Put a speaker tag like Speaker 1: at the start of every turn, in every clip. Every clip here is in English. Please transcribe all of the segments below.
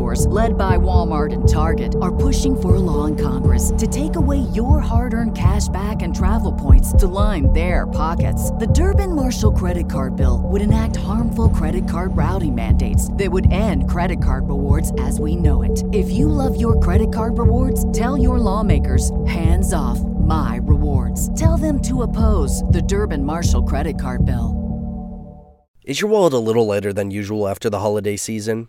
Speaker 1: stores, led by Walmart and Target, are pushing for a law in Congress to take away your hard earned cash back and travel points to line their pockets. The Durbin Marshall credit card bill would enact harmful credit card routing mandates that would end credit card rewards as we know it. If you love your credit card rewards, tell your lawmakers hands off my rewards. Tell them to oppose the Durbin Marshall credit card bill.
Speaker 2: Is your wallet a little lighter than usual after the holiday season?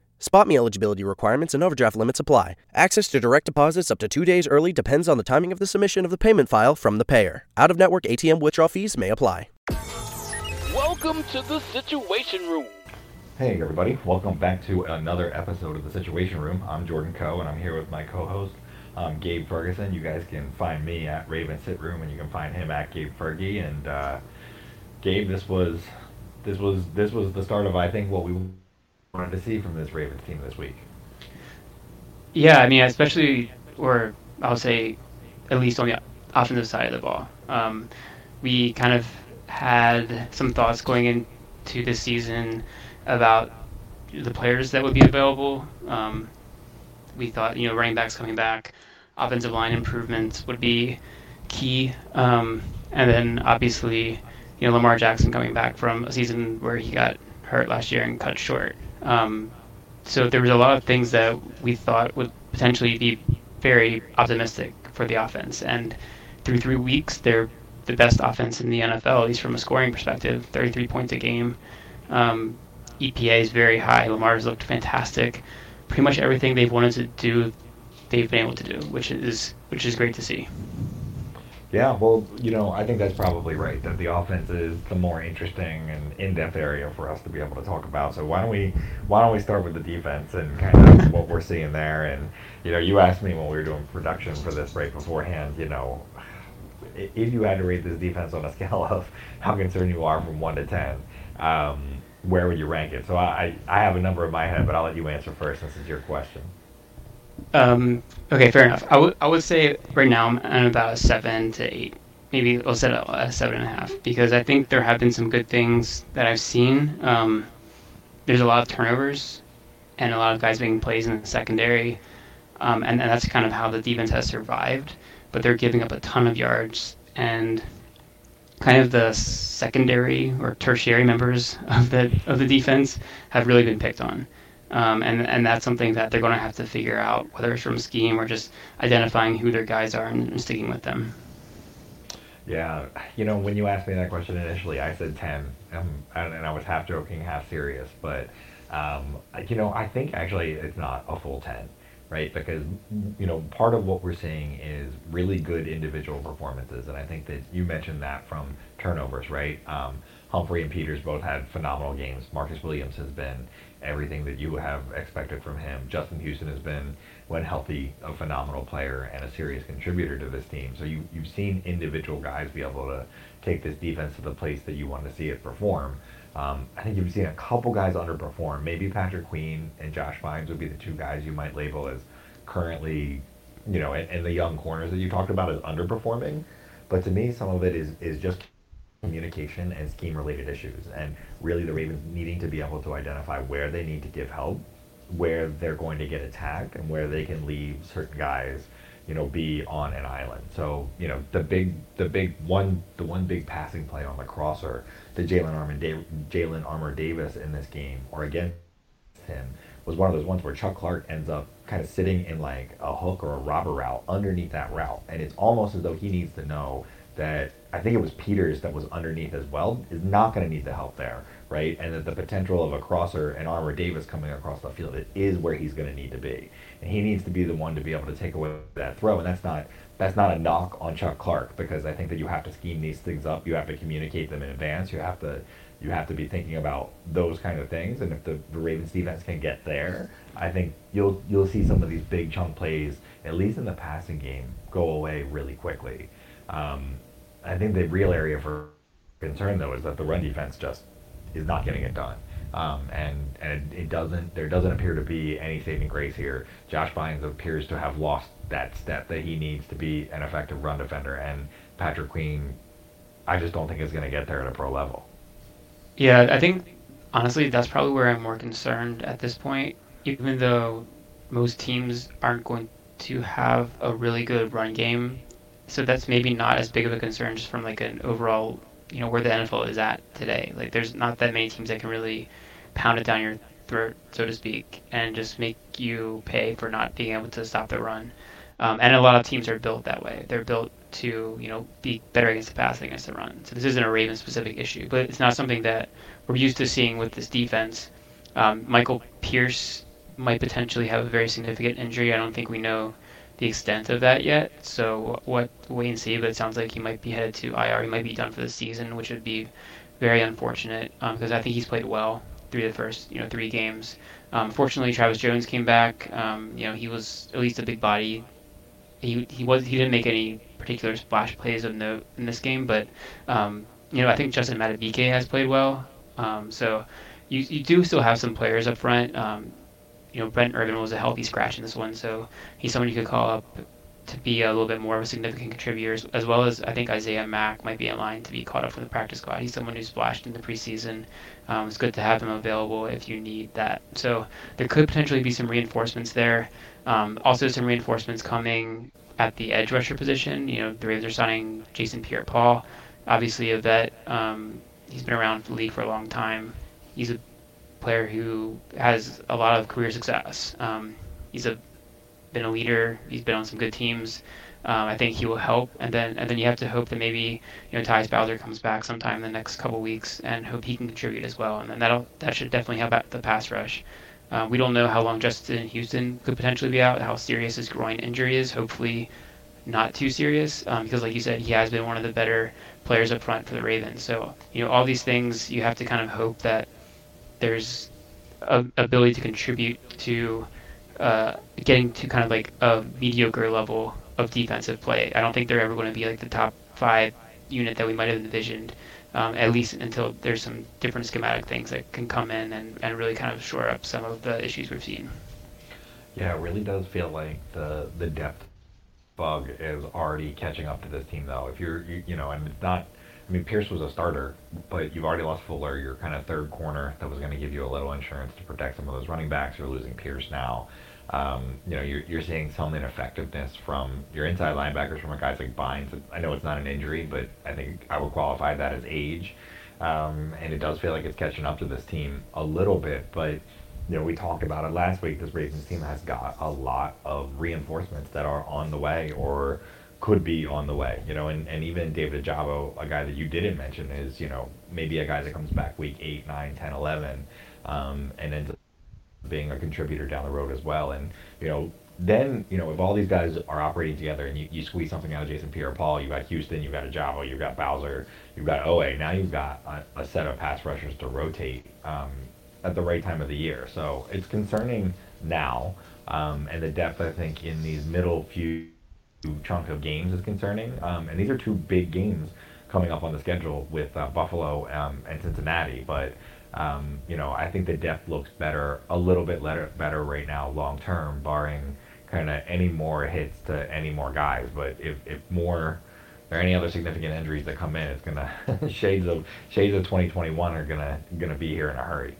Speaker 2: SpotMe eligibility requirements and overdraft limits apply. Access to direct deposits up to two days early depends on the timing of the submission of the payment file from the payer. Out of network ATM withdrawal fees may apply.
Speaker 3: Welcome to the Situation Room.
Speaker 4: Hey everybody, welcome back to another episode of the Situation Room. I'm Jordan Coe and I'm here with my co-host um, Gabe Ferguson. You guys can find me at Raven Sit Room and you can find him at Gabe Fergie. And uh, Gabe, this was this was this was the start of I think what we wanted to see from this Ravens team this week.
Speaker 5: Yeah, I mean, especially, or I'll say, at least on the offensive side of the ball. Um, we kind of had some thoughts going into this season about the players that would be available. Um, we thought, you know, running backs coming back, offensive line improvements would be key. Um, and then obviously, you know, Lamar Jackson coming back from a season where he got hurt last year and cut short. Um, so there was a lot of things that we thought would potentially be very optimistic for the offense. And through three weeks, they're the best offense in the NFL, at least from a scoring perspective 33 points a game. Um, EPA is very high. Lamar's looked fantastic. Pretty much everything they've wanted to do, they've been able to do, which is which is great to see.
Speaker 4: Yeah, well, you know, I think that's probably right. That the offense is the more interesting and in-depth area for us to be able to talk about. So why don't we why don't we start with the defense and kind of what we're seeing there? And you know, you asked me when we were doing production for this break beforehand. You know, if you had to rate this defense on a scale of how concerned you are from one to ten, um, where would you rank it? So I I have a number in my head, but I'll let you answer first since it's your question.
Speaker 5: Um, okay, fair enough. I would I would say right now I'm at about a seven to eight, maybe I'll set a seven and a half because I think there have been some good things that I've seen. Um, there's a lot of turnovers and a lot of guys making plays in the secondary, um, and, and that's kind of how the defense has survived. But they're giving up a ton of yards and kind of the secondary or tertiary members of the of the defense have really been picked on. Um, and and that's something that they're going to have to figure out, whether it's from scheme or just identifying who their guys are and, sticking with them.
Speaker 4: Yeah, you know, when you asked me that question initially, I said ten, um, and, and I was half joking, half serious. But um, you know, I think actually it's not a full ten, right? Because you know, part of what we're seeing is really good individual performances, and I think that you mentioned that from turnovers, right? Um, Humphrey and Peters both had phenomenal games. Marcus Williams has been everything that you have expected from him. Justin Houston has been, when healthy, a phenomenal player and a serious contributor to this team. So you, you've seen individual guys be able to take this defense to the place that you want to see it perform. Um, I think you've seen a couple guys underperform. Maybe Patrick Queen and Josh Bynes would be the two guys you might label as currently, you know, and the young corners that you talked about as underperforming. But to me, some of it is is just communication and scheme related issues and really the Ravens needing to be able to identify where they need to give help, where they're going to get attacked and where they can leave certain guys, you know, be on an island. So, you know, the big the big one the one big passing play on the crosser to Jalyn Armour Jalyn Armour Davis in this game or against him was one of those ones where Chuck Clark ends up kind of sitting in like a hook or a robber route underneath that route. And it's almost as though he needs to know that I think it was Peters that was underneath as well, is not going to need the help there, right? And that the potential of a crosser and Armour Davis coming across the field it is where he's going to need to be, and he needs to be the one to be able to take away that throw. And that's not that's not a knock on Chuck Clark because I think that you have to scheme these things up, you have to communicate them in advance, you have to you have to be thinking about those kind of things. And if the, the Ravens defense can get there, I think you'll you'll see some of these big chunk plays, at least in the passing game, go away really quickly. Um, I think the real area for concern though is that the run defense just is not getting it done. Um, and and it, it, doesn't there doesn't appear to be any saving grace here. Josh Bynes appears to have lost that step that he needs to be an effective run defender, and Patrick Queen, I just don't think is going to get there at a pro level.
Speaker 5: Yeah, I think honestly that's probably where I'm more concerned at this point. Even though most teams aren't going to have a really good run game so that's maybe not as big of a concern just from like an overall, you know, where the NFL is at today. Like there's not that many teams that can really pound it down your throat, so to speak, and just make you pay for not being able to stop the run. Um, and a lot of teams are built that way. They're built to, you know, be better against the pass than against the run. So this isn't a Ravens specific issue, but it's not something that we're used to seeing with this defense. Um, Michael Pierce might potentially have a very significant injury. I don't think we know the extent of that yet. So what wait and see. But it sounds like he might be headed to IR. He might be done for the season, which would be very unfortunate because um, I think he's played well through the first you know three games. Um, fortunately, Travis Jones came back. Um, you know he was at least a big body. He he was he didn't make any particular splash plays of note in this game, but um, you know I think Justin Madubuike has played well. Um, so you you do still have some players up front. You know, Brent Urban was a healthy scratch in this one, so he's someone you could call up to be a little bit more of a significant contributor, as well as I think Isaiah Mack might be in line to be caught up from the practice squad. He's someone who splashed in the preseason. Um, it's good to have him available if you need that. So there could potentially be some reinforcements there. Um, also, some reinforcements coming at the edge rusher position. You know, the Ravens are signing Jason Pierre-Paul, obviously a vet. Um, he's been around the league for a long time. He's a player who has a lot of career success. Um, he's a been a leader. He's been on some good teams. Um, I think he will help, and then and then you have to hope that maybe you know Tyus Bowser comes back sometime in the next couple weeks, and hope he can contribute as well, and then that'll that should definitely help out the pass rush. Uh, we don't know how long Justin Houston could potentially be out, how serious his groin injury is. Hopefully, not too serious, um, because like you said, he has been one of the better players up front for the Ravens. So you know all these things, you have to kind of hope that there's a ability to contribute to uh, getting to kind of like a mediocre level of defensive play. I don't think they're ever going to be like the top five unit that we might have envisioned, um, at least until there's some different schematic things that can come in and, and really kind of shore up some of the issues we've seen.
Speaker 4: Yeah, it really does feel like the the depth bug is already catching up to this team, though. If you're, you, you know, and it's not I mean, Pierce was a starter, but you've already lost Fuller, your kind of third corner that was going to give you a little insurance to protect some of those running backs. You're losing Pierce now. Um, you know, you're, you're seeing some ineffectiveness from your inside linebackers from guys like Bynes. I know it's not an injury, but I think I would qualify that as age. Um, and it does feel like it's catching up to this team a little bit, but you know, we talked about it last week. This Ravens team has got a lot of reinforcements that are on the way or could be on the way, you know, and, and even David Ojabo, a guy that you didn't mention, is, you know, maybe a guy that comes back week 8, 9, 10, 11, um, and ends up being a contributor down the road as well. And, you know, then, you know, if all these guys are operating together and you, you squeeze something out of Jason Pierre Paul, you've got Houston, you've got Ojabo, you've got Bowser, you've got Oweh, now you've got a, a set of pass rushers to rotate um, at the right time of the year. So it's concerning now. Um, and the depth, I think, in these middle few chunk of games is concerning. Um, and these are two big games coming up on the schedule with uh, Buffalo um, and Cincinnati. But um, you know, I think the depth looks better, a little bit better, better right now, long term, barring kind of any more hits to any more guys. But if, if more are any other significant injuries that come in, it's gonna shades of shades of 2021 are gonna gonna be here in a hurry.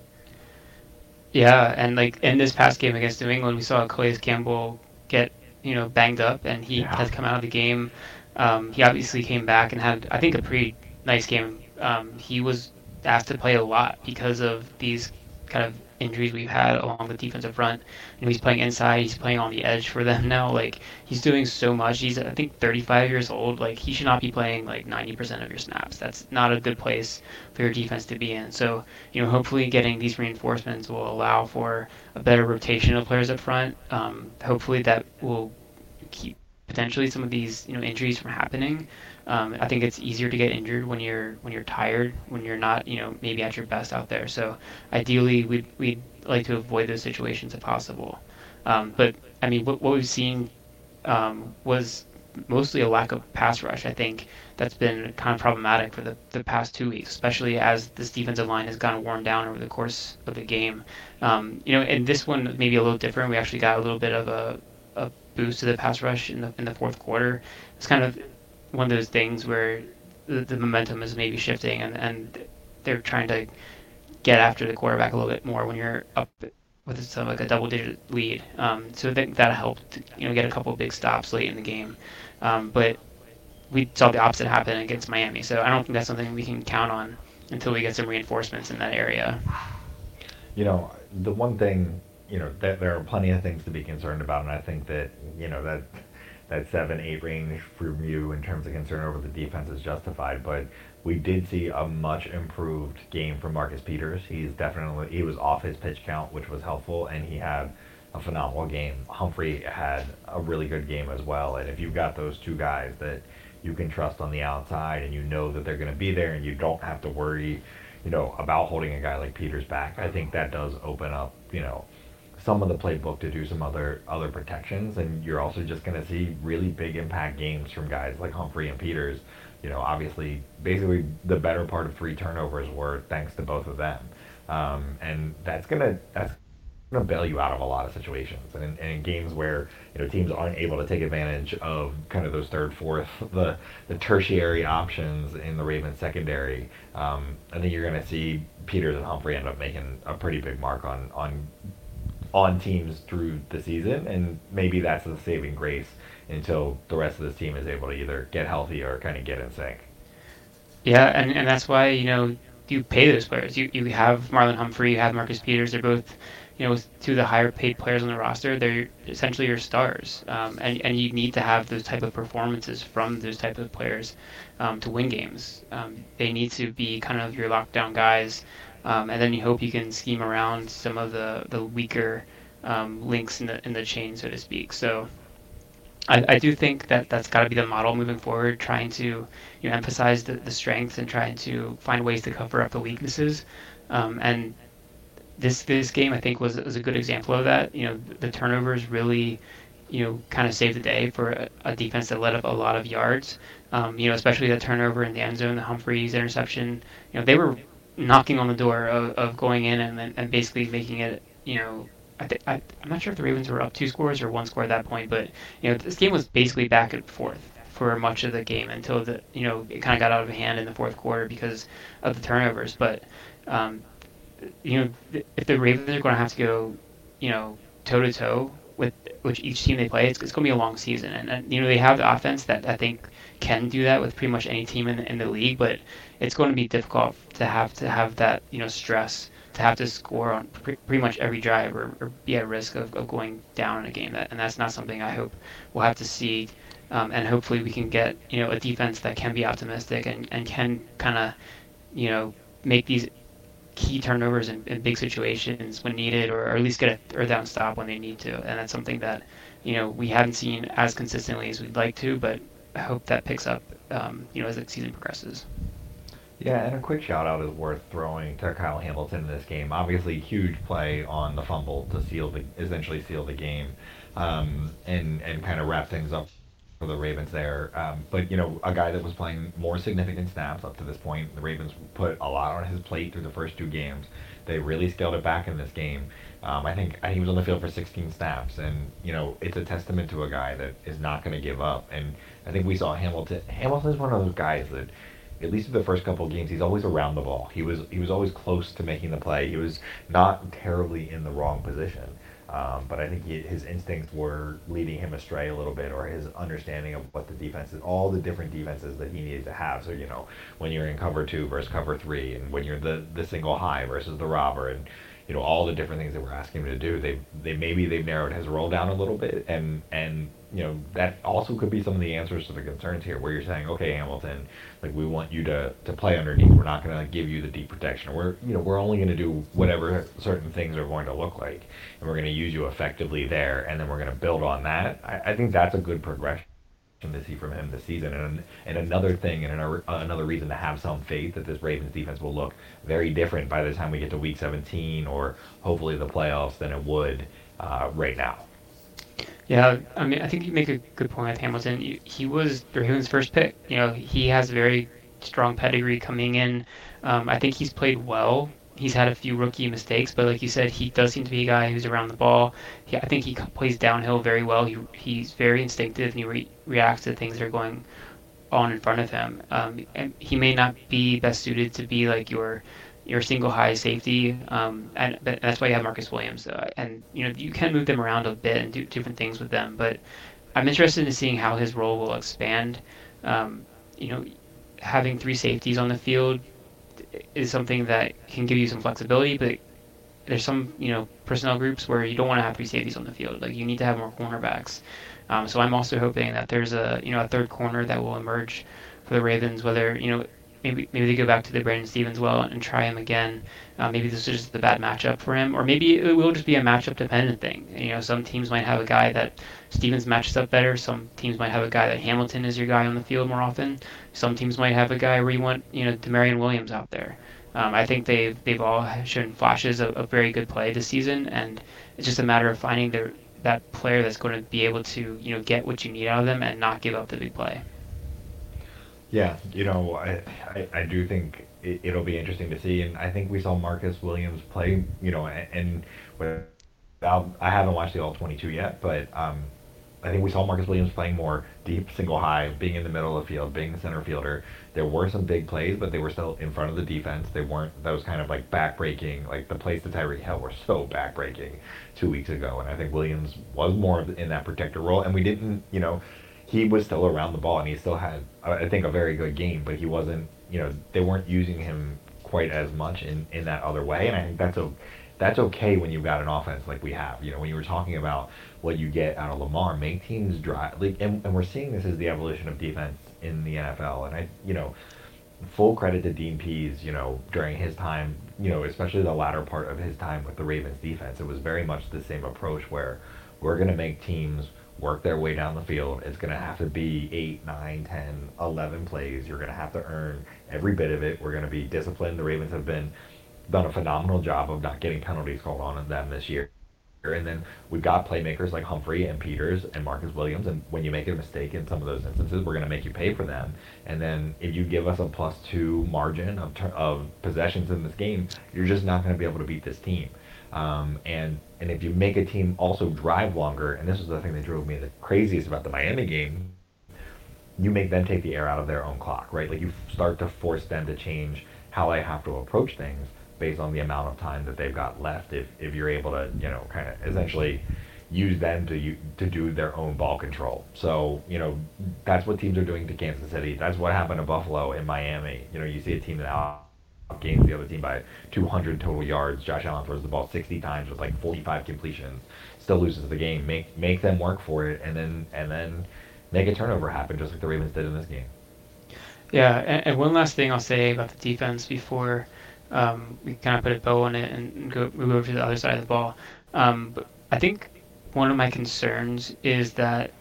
Speaker 5: Yeah, and like in this past game against New England, we saw Calais Campbell get you know banged up, and he
Speaker 4: Yeah.
Speaker 5: has come out of the game. Um, he obviously came back and had I think a pretty nice game. Um, he was asked to play a lot because of these kind of injuries we've had along the defensive front. You know, he's playing inside, he's playing on the edge for them now. Like he's doing so much. He's I think 35 years old. Like he should not be playing like 90% of your snaps. That's not a good place for your defense to be in. So you know, hopefully getting these reinforcements will allow for a better rotation of players up front. Um, hopefully that will keep potentially some of these you know injuries from happening. Um, I think it's easier to get injured when you're when you're tired, when you're not you know maybe at your best out there. So ideally, we'd we'd like to avoid those situations if possible. Um, but I mean, what, what we've seen um, was mostly a lack of pass rush. I think that's been kind of problematic for the, the past two weeks, especially as this defensive line has gotten worn down over the course of the game. Um, you know, and this one maybe a little different. We actually got a little bit of a, a boost to the pass rush in the in the fourth quarter. It's kind of one of those things where the, the momentum is maybe shifting and, and they're trying to get after the quarterback a little bit more when you're up with some like a double digit lead. Um, so I think that helped you know get a couple big stops late in the game. Um, but we saw the opposite happen against Miami. So I don't think that's something we can count on until we get some reinforcements in that area.
Speaker 4: you know, the one thing, you know, that there are plenty of things to be concerned about, and I think that, you know, that that seven, eight range from you in terms of concern over the defense is justified. But we did see a much improved game from Marcus Peters. He's definitely he was off his pitch count, which was helpful, and he had a phenomenal game. Humphrey had a really good game as well, and if you've got those two guys that you can trust on the outside, and you know that they're going to be there, and you don't have to worry, you know, about holding a guy like Peters back, I think that does open up, you know, some of the playbook to do some other other protections, and you're also just going to see really big impact games from guys like Humphrey and Peters. You know, obviously, basically the better part of three turnovers were thanks to both of them, um, and that's gonna that's gonna bail you out of a lot of situations, and in, and in games where you know teams aren't able to take advantage of kind of those third, fourth, the the tertiary options in the Ravens secondary. Um, I think you're gonna see Peters and Humphrey end up making a pretty big mark on on on teams through the season, and maybe that's the saving grace until the rest of this team is able to either get healthy or kind of get in sync.
Speaker 5: Yeah, and, and that's why, you know, you pay those players. You you have Marlon Humphrey, you have Marcus Peters. They're both, you know, two of the higher paid players on the roster. They're essentially your stars, um, and and you need to have those type of performances from those type of players um, to win games. Um, they need to be kind of your lockdown guys, um, and then you hope you can scheme around some of the the weaker um, links in the in the chain, so to speak. So. I, I do think that that's got to be the model moving forward, trying to you know emphasize the, the strengths and trying to find ways to cover up the weaknesses. Um, and this this game I think was was a good example of that. You know, the, turnovers really you know kind of saved the day for a, a defense that let up a lot of yards. Um, you know, especially the turnover in the end zone, the Humphreys interception. You know, they were knocking on the door of, of going in and and basically making it you know I th- I, I'm not sure if the Ravens were up two scores or one score at that point, but you know this game was basically back and forth for much of the game until the you know it kind of got out of hand in the fourth quarter because of the turnovers. But um, you know th- if the Ravens are going to have to go you know toe to toe with which each team they play, it's, it's going to be a long season, and, and you know they have the offense that I think can do that with pretty much any team in, in the league, but it's going to be difficult to have to have that you know stress to have to score on pre- pretty much every drive or, or be at risk of, of going down in a game. That and that's not something I hope we'll have to see. Um, and hopefully we can get you know a defense that can be optimistic and, and can kind of you know make these key turnovers in, in big situations when needed, or, or at least get a third down stop when they need to. And that's something that you know we haven't seen as consistently as we'd like to, but I hope that picks up um, you know as the season progresses.
Speaker 4: Yeah, and a quick shout out is worth throwing to Kyle Hamilton in this game. Obviously, huge play on the fumble to seal the essentially seal the game, um, and and kind of wrap things up for the Ravens there. Um, but you know, a guy that was playing more significant snaps up to this point. The Ravens put a lot on his plate through the first two games. They really scaled it back in this game. Um, I think he was on the field for 16 snaps, and you know, it's a testament to a guy that is not going to give up. And I think we saw Hamilton. Hamilton's one of those guys that at least in the first couple of games, he's always around the ball. He was he was always close to making the play. He was not terribly in the wrong position. Um, but I think he, his instincts were leading him astray a little bit, or his understanding of what the defenses, all the different defenses that he needed to have. So you know, when you're in cover two versus cover three, and when you're the the single high versus the robber, and you know all the different things that we're asking him to do, they they maybe they've narrowed his role down a little bit, and and you know that also could be some of the answers to the concerns here, where you're saying, okay, Hamilton, like we want you to to play underneath. We're not going to give you the deep protection. We're you know we're only going to do whatever certain things are going to look like, and we're going to use you effectively there, and then we're going to build on that. I, I think that's a good progression to see from him this season, and and another thing, and another another reason to have some faith that this Ravens defense will look very different by the time we get to Week 17 or hopefully the playoffs than it would uh, right now.
Speaker 5: Yeah, I mean, I think you make a good point with Hamilton. He was Ravens' first pick. You know, he has very strong pedigree coming in. Um, I think he's played well. He's had a few rookie mistakes, but like you said, he does seem to be a guy who's around the ball. He, I think he plays downhill very well. He, he's very instinctive and he re- reacts to things that are going on in front of him. Um, and he may not be best suited to be like your your single high safety, um, and that's why you have Marcus Williams. Uh, and you know you can move them around a bit and do different things with them. But I'm interested in seeing how his role will expand. Um, you know, having three safeties on the field is something that can give you some flexibility, but there's some you know personnel groups where you don't want to have three safeties on the field. Like you need to have more cornerbacks. Um, so I'm also hoping that there's a you know a third corner that will emerge for the Ravens, whether you know maybe maybe they go back to the Brandon Stephens well and try him again. Uh, maybe this is just the bad matchup for him, or maybe it will just be a matchup dependent thing. You know, some teams might have a guy that Stephens matches up better. Some teams might have a guy that Hamilton is your guy on the field more often. Some teams might have a guy where you want you know Damarion Williams out there. Um, I think they've they've all shown flashes of, of very good play this season, and it's just a matter of finding their that player that's going to be able to you know get what you need out of them and not give up the big play.
Speaker 4: Yeah, you know, I, I, I do think it, will be interesting to see, and I think we saw Marcus Williams play, you know, and, and I haven't watched the All 22 yet, but um, I think we saw Marcus Williams playing more deep, single high, being in the middle of the field, being the center fielder. There were some big plays, but they were still in front of the defense. They weren't those kind of like backbreaking, like the plays to Tyreek Hill were so backbreaking two weeks ago, and I think Williams was more in that protector role, and we didn't, you know he was still around the ball and he still had, I think, a very good game, but he wasn't, you know, they weren't using him quite as much in, in that other way. And I think that's a, that's okay when you've got an offense like we have. You know, when you were talking about what you get out of Lamar, make teams drive. Like, and, and we're seeing this as the evolution of defense in the NFL. And I, you know, full credit to Dean Pees, you know, during his time, you know, especially the latter part of his time with the Ravens defense. It was very much the same approach where we're going to make teams – work their way down the field. It's going to have to be 8, 9, 10, 11 plays. You're going to have to earn every bit of it. We're going to be disciplined. The Ravens have been done a phenomenal job of not getting penalties called on them this year. And then we've got playmakers like Humphrey and Peters and Marcus Williams. And when you make a mistake in some of those instances, we're going to make you pay for them. And then if you give us a plus two margin of, of possessions in this game, you're just not going to be able to beat this team. Um, and and if you make a team also drive longer, and this was the thing that drove me the craziest about the Miami game, you make them take the air out of their own clock, right? Like you start to force them to change how they have to approach things based on the amount of time that they've got left. If if you're able to, you know, kind of essentially use them to to do their own ball control. So you know that's what teams are doing to Kansas City. That's what happened to Buffalo and Miami. You know, you see a team that gains the other team by 200 total yards. Josh Allen throws the ball 60 times with like 45 completions, still loses the game. Make make them work for it, and then and then make a turnover happen, just like the Ravens did in this game.
Speaker 5: Yeah, and, and one last thing I'll say about the defense before um, we kind of put a bow on it and go move over to the other side of the ball. Um, but I think one of my concerns is that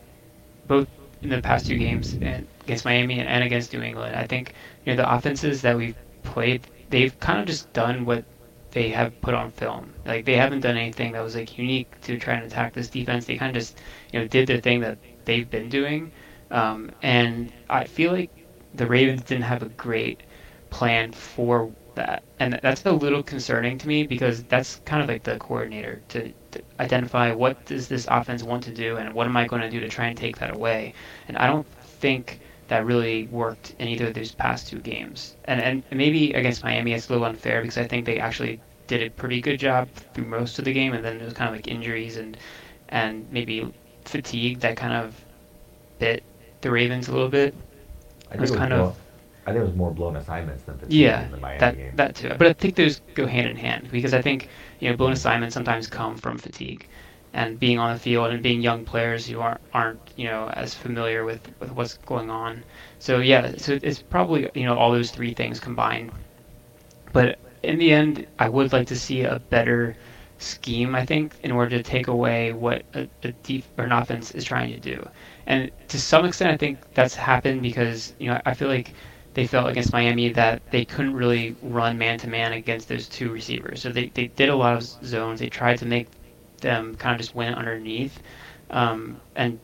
Speaker 5: both in the past two games and against Miami and against New England, I think you know the offenses that we've played they've kind of just done what they have put on film. Like they haven't done anything that was like unique to try and attack this defense. They kind of just you know did their thing that they've been doing. Um, and I feel like the Ravens didn't have a great plan for that. And that's a little concerning to me because that's kind of like the coordinator to, to identify what does this offense want to do and what am I going to do to try and take that away. And I don't think that really worked in either of those past two games. And and maybe against Miami it's a little unfair because I think they actually did a pretty good job through most of the game, and then it was kind of like injuries and and maybe fatigue that kind of bit the Ravens a little bit.
Speaker 4: I it was, kind of. I think it was more blown assignments than fatigue
Speaker 5: yeah,
Speaker 4: in the Miami
Speaker 5: that,
Speaker 4: game.
Speaker 5: that too. But I think those go hand in hand because I think you know blown assignments sometimes come from fatigue and being on the field and being young players who aren't aren't you know as familiar with, with what's going on. So yeah, so it's probably you know all those three things combined. But in the end, I would like to see a better scheme. I think in order to take away what a, a deep or an offense is trying to do, and to some extent, I think that's happened because you know I feel like they felt against Miami that they couldn't really run man to man against those two receivers. So they, they did a lot of zones. They tried to make them kind of just went underneath, um, and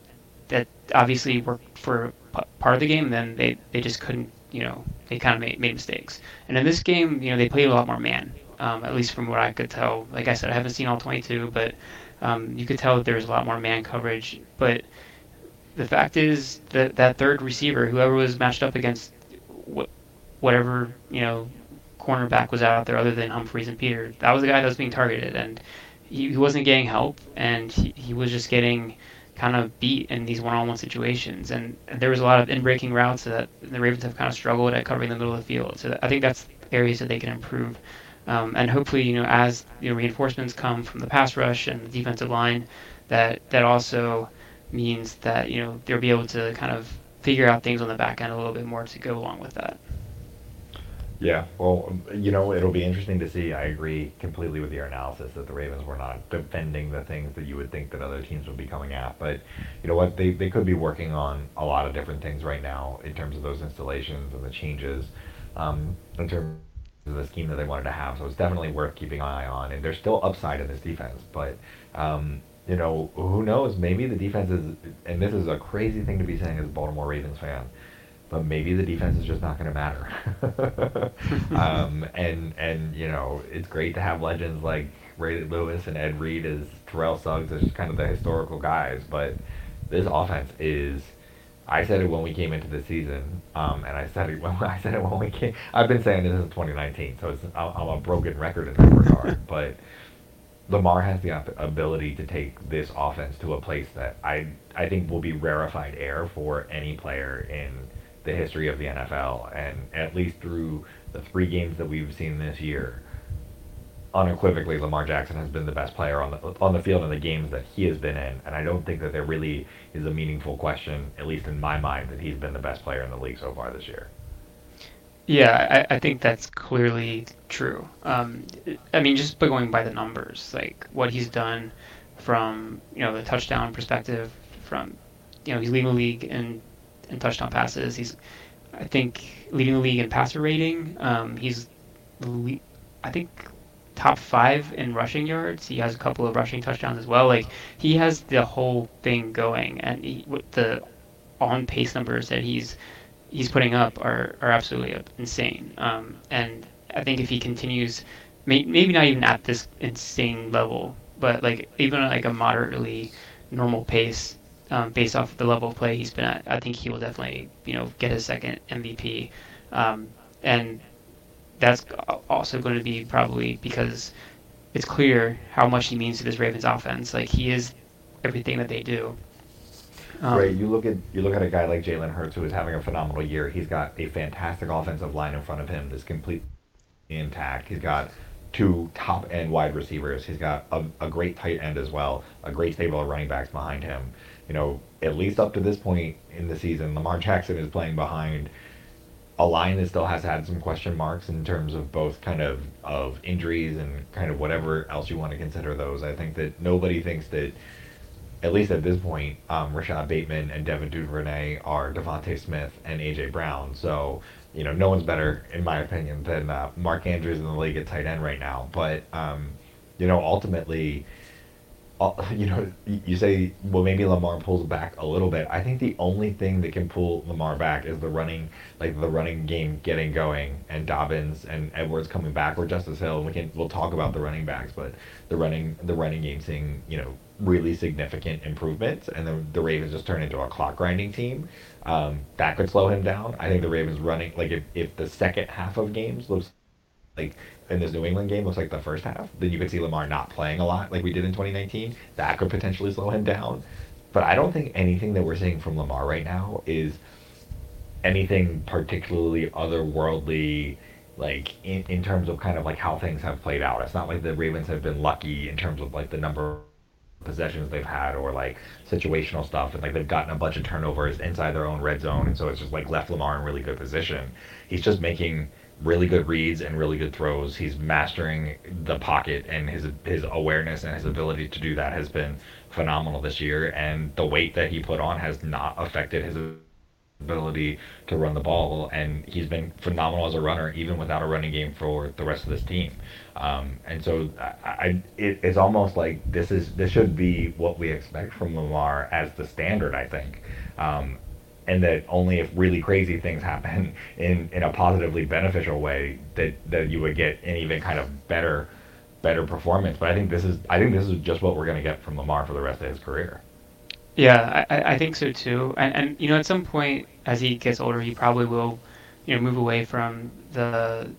Speaker 5: that obviously worked for part of the game. Then they, they just couldn't, you know, they kind of made, made mistakes. And in this game, you know, they played a lot more man, um, at least from what I could tell. Like I said, I haven't seen all 22, but um, you could tell that there was a lot more man coverage. But the fact is that that third receiver, whoever was matched up against, wh- whatever you know, cornerback was out there other than Humphries and Peter, that was the guy that was being targeted, and he, wasn't getting help, and he, he was just getting kind of beat in these one-on-one situations. And, and there was a lot of in-breaking routes that the Ravens have kind of struggled at covering the middle of the field. So I think that's areas that they can improve. Um, and hopefully, you know, as you know, reinforcements come from the pass rush and the defensive line, that that also means that you know they'll be able to kind of figure out things on the back end a little bit more to go along with that.
Speaker 4: Yeah, well, you know, it'll be interesting to see. I agree completely with your analysis that the Ravens were not defending the things that you would think that other teams would be coming at. But you know what? They, they could be working on a lot of different things right now in terms of those installations and the changes um, in terms of the scheme that they wanted to have. So it's definitely worth keeping an eye on. And there's still upside in this defense. But, um, you know, who knows? Maybe the defense is, and this is a crazy thing to be saying as a Baltimore Ravens fan but maybe the defense is just not going to matter. um, and and you know it's great to have legends like Ray Lewis and Ed Reed as Terrell Suggs as kind of the historical guys, but this offense is. I said it when we came into the season, um, and I said it when I said it when we came. I've been saying this since 2019, so it's, I'm a broken record in that regard. but Lamar has the ability to take this offense to a place that I I think will be rarefied air for any player in the history of the NFL, and at least through the three games that we've seen this year, unequivocally Lamar Jackson has been the best player on the on the field in the games that he has been in, and I don't think that there really is a meaningful question, at least in my mind, that he's been the best player in the league so far this year.
Speaker 5: Yeah, I, I think that's clearly true. Um, I mean, just by going by the numbers, like what he's done from you know the touchdown perspective, from you know he's leading the league in in touchdown passes. He's, I think, leading the league in passer rating. Um, he's, I think, top five in rushing yards. He has a couple of rushing touchdowns as well. Like he has the whole thing going, and he, with the on pace numbers that he's he's putting up are are absolutely insane. Um, and I think if he continues, may, maybe not even at this insane level, but like even like a moderately normal pace, um, based off the level of play he's been at, I think he will definitely, you know, get his second MVP. Um, and that's also going to be probably because it's clear how much he means to this Ravens offense. Like he is everything that they do.
Speaker 4: Um, right. You look at you look at a guy like Jalen Hurts who is having a phenomenal year. He's got a fantastic offensive line in front of him that's complete intact. He's got two top end wide receivers. He's got a, a great tight end as well. A great stable of running backs behind him you know, at least up to this point in the season, Lamar Jackson is playing behind a line that still has had some question marks in terms of both kind of of injuries and kind of whatever else you want to consider those. I think that nobody thinks that, at least at this point, um, Rashod Bateman and Devin Duvernay are DeVonta Smith and AJ Brown. So you know, no one's better, in my opinion, than uh, Mark Andrews in the league at tight end right now. But um, you know, ultimately you know, you say, well, maybe Lamar pulls back a little bit. I think the only thing that can pull Lamar back is the running, like the running game getting going, and Dobbins and Edwards coming back, or Justice Hill. We can we'll talk about the running backs, but the running the running game seeing you know really significant improvements, and then the Ravens just turn into a clock grinding team. Um, that could slow him down. I think the Ravens running like if if the second half of games looks like in this New England game looks like the first half, then you could see Lamar not playing a lot like we did in 2019. That could potentially slow him down. But I don't think anything that we're seeing from Lamar right now is anything particularly otherworldly like in, in terms of kind of like how things have played out. It's not like the Ravens have been lucky in terms of like the number of possessions they've had or like situational stuff and like they've gotten a bunch of turnovers inside their own red zone and so it's just like left Lamar in really good position. He's just making really good reads and really good throws. He's mastering the pocket, and his his awareness and his ability to do that has been phenomenal this year. And the weight that he put on has not affected his ability to run the ball, and he's been phenomenal as a runner, even without a running game for the rest of this team. Um, and so, I, I it, it's almost like this is this should be what we expect from Lamar as the standard. I think. Um, and that only if really crazy things happen in, in a positively beneficial way that, that you would get an even kind of better better performance. But I think this is I think this is just what we're going to get from Lamar for the rest of his career.
Speaker 5: Yeah, I, I think so too. And, and you know, at some point as he gets older, he probably will, you know, move away from the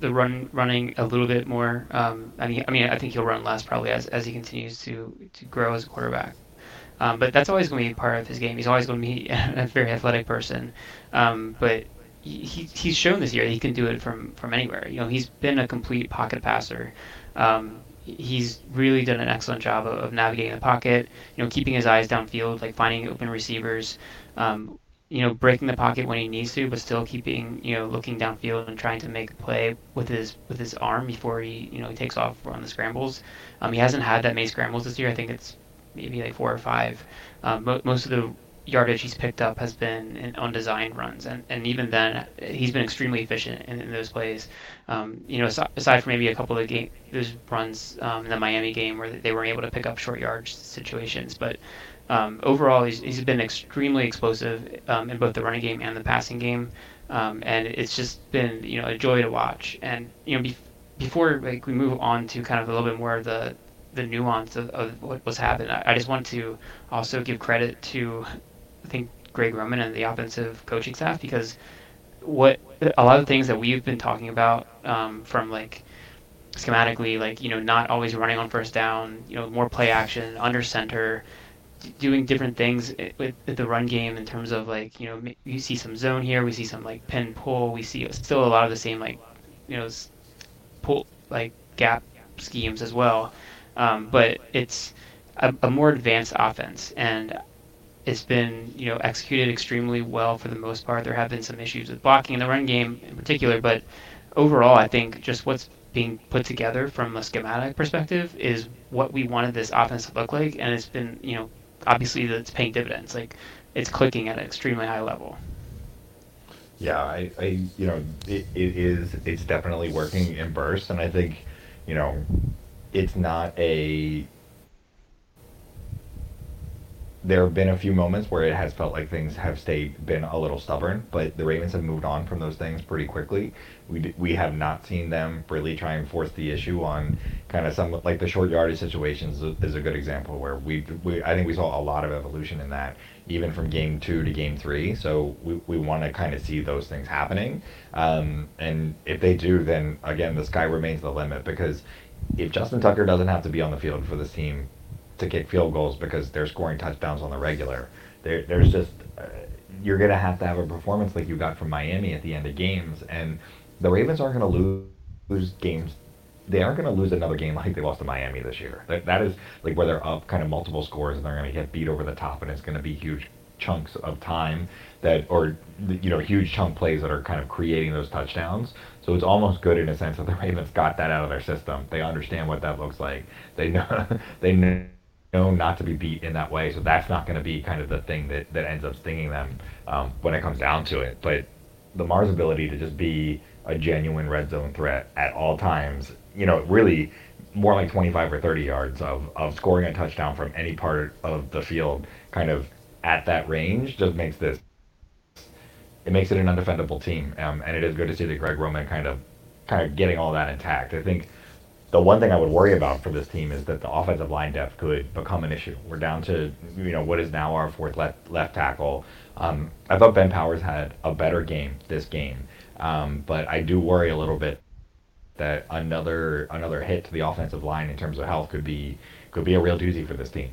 Speaker 5: the run running a little bit more. Um, I mean, I mean, I think he'll run less probably as, as he continues to to grow as a quarterback. Um, but that's always going to be part of his game. He's always going to be a very athletic person. Um, but he, he's shown this year that he can do it from, from anywhere. You know, he's been a complete pocket passer. Um, he's really done an excellent job of, of, navigating the pocket. You know, keeping his eyes downfield, like finding open receivers. Um, you know, breaking the pocket when he needs to, but still keeping you know looking downfield and trying to make a play with his with his arm before he you know he takes off on the scrambles. Um, he hasn't had that many scrambles this year. I think it's maybe like four or five. Um, mo- most of the yardage he's picked up has been in undesigned runs, and, and even then, he's been extremely efficient in, in those plays. Um, you know, aside from maybe a couple of game those runs um, in the Miami game where they weren't able to pick up short yardage situations, but um, overall, he's, he's been extremely explosive um, in both the running game and the passing game, um, and it's just been you know a joy to watch. And you know, be- before like we move on to kind of a little bit more of the the nuance of, of what was happening. I, I, just want to also give credit to I think Greg Roman and the offensive coaching staff because what a lot of things that we've been talking about um, from like schematically, like you know, not always running on first down, you know, more play action, under center, doing different things with, with the run game in terms of like you know, you see some zone here, we see some like pin pull, we see still a lot of the same like you know, pull like gap schemes as well. Um, but it's a, a, more advanced offense, and it's been you know executed extremely well for the most part. There have been some issues with blocking in the run game in particular, but overall, I think just what's being put together from a schematic perspective is what we wanted this offense to look like, and it's been you know obviously it's paying dividends. Like it's clicking at an extremely high level.
Speaker 4: Yeah, I, I you know, it, it is, it's definitely working in bursts, and I think, you know, it's not a there have been a few moments where it has felt like things have stayed been a little stubborn, but the Ravens have moved on from those things pretty quickly. We we have not seen them really try and force the issue on kind of some like the short yardage situations is a good example where we we I think we saw a lot of evolution in that even from game two to game three. So we we want to kind of see those things happening, um, and if they do, then again the sky remains the limit because if Justin Tucker doesn't have to be on the field for this team to kick field goals because they're scoring touchdowns on the regular, there, there's just uh, you're gonna have to have a performance like you got from Miami at the end of games, and the Ravens aren't gonna lose, lose games. They aren't going to lose another game like they lost to Miami this year. That, that is like where they're up kind of multiple scores and they're going to get beat over the top, and it's going to be huge chunks of time that, or you know, huge chunk plays that are kind of creating those touchdowns. So it's almost good in a sense that the Ravens got that out of their system. They understand what that looks like. They know they know not to be beat in that way. So that's not going to be kind of the thing that, that ends up stinging them um, when it comes down to it. But Lamar's ability to just be a genuine red zone threat at all times you know, really more like 25 or 30 yards of, of scoring a touchdown from any part of the field kind of at that range just makes this it makes it an undefendable team um, and it is good to see that Greg Roman kind of kind of getting all that intact I think the one thing I would worry about for this team is that the offensive line depth could become an issue we're down to you know what is now our fourth left left tackle um, I thought Ben Powers had a better game this game um, but I do worry a little bit that another another hit to the offensive line in terms of health could be could be a real doozy for this team.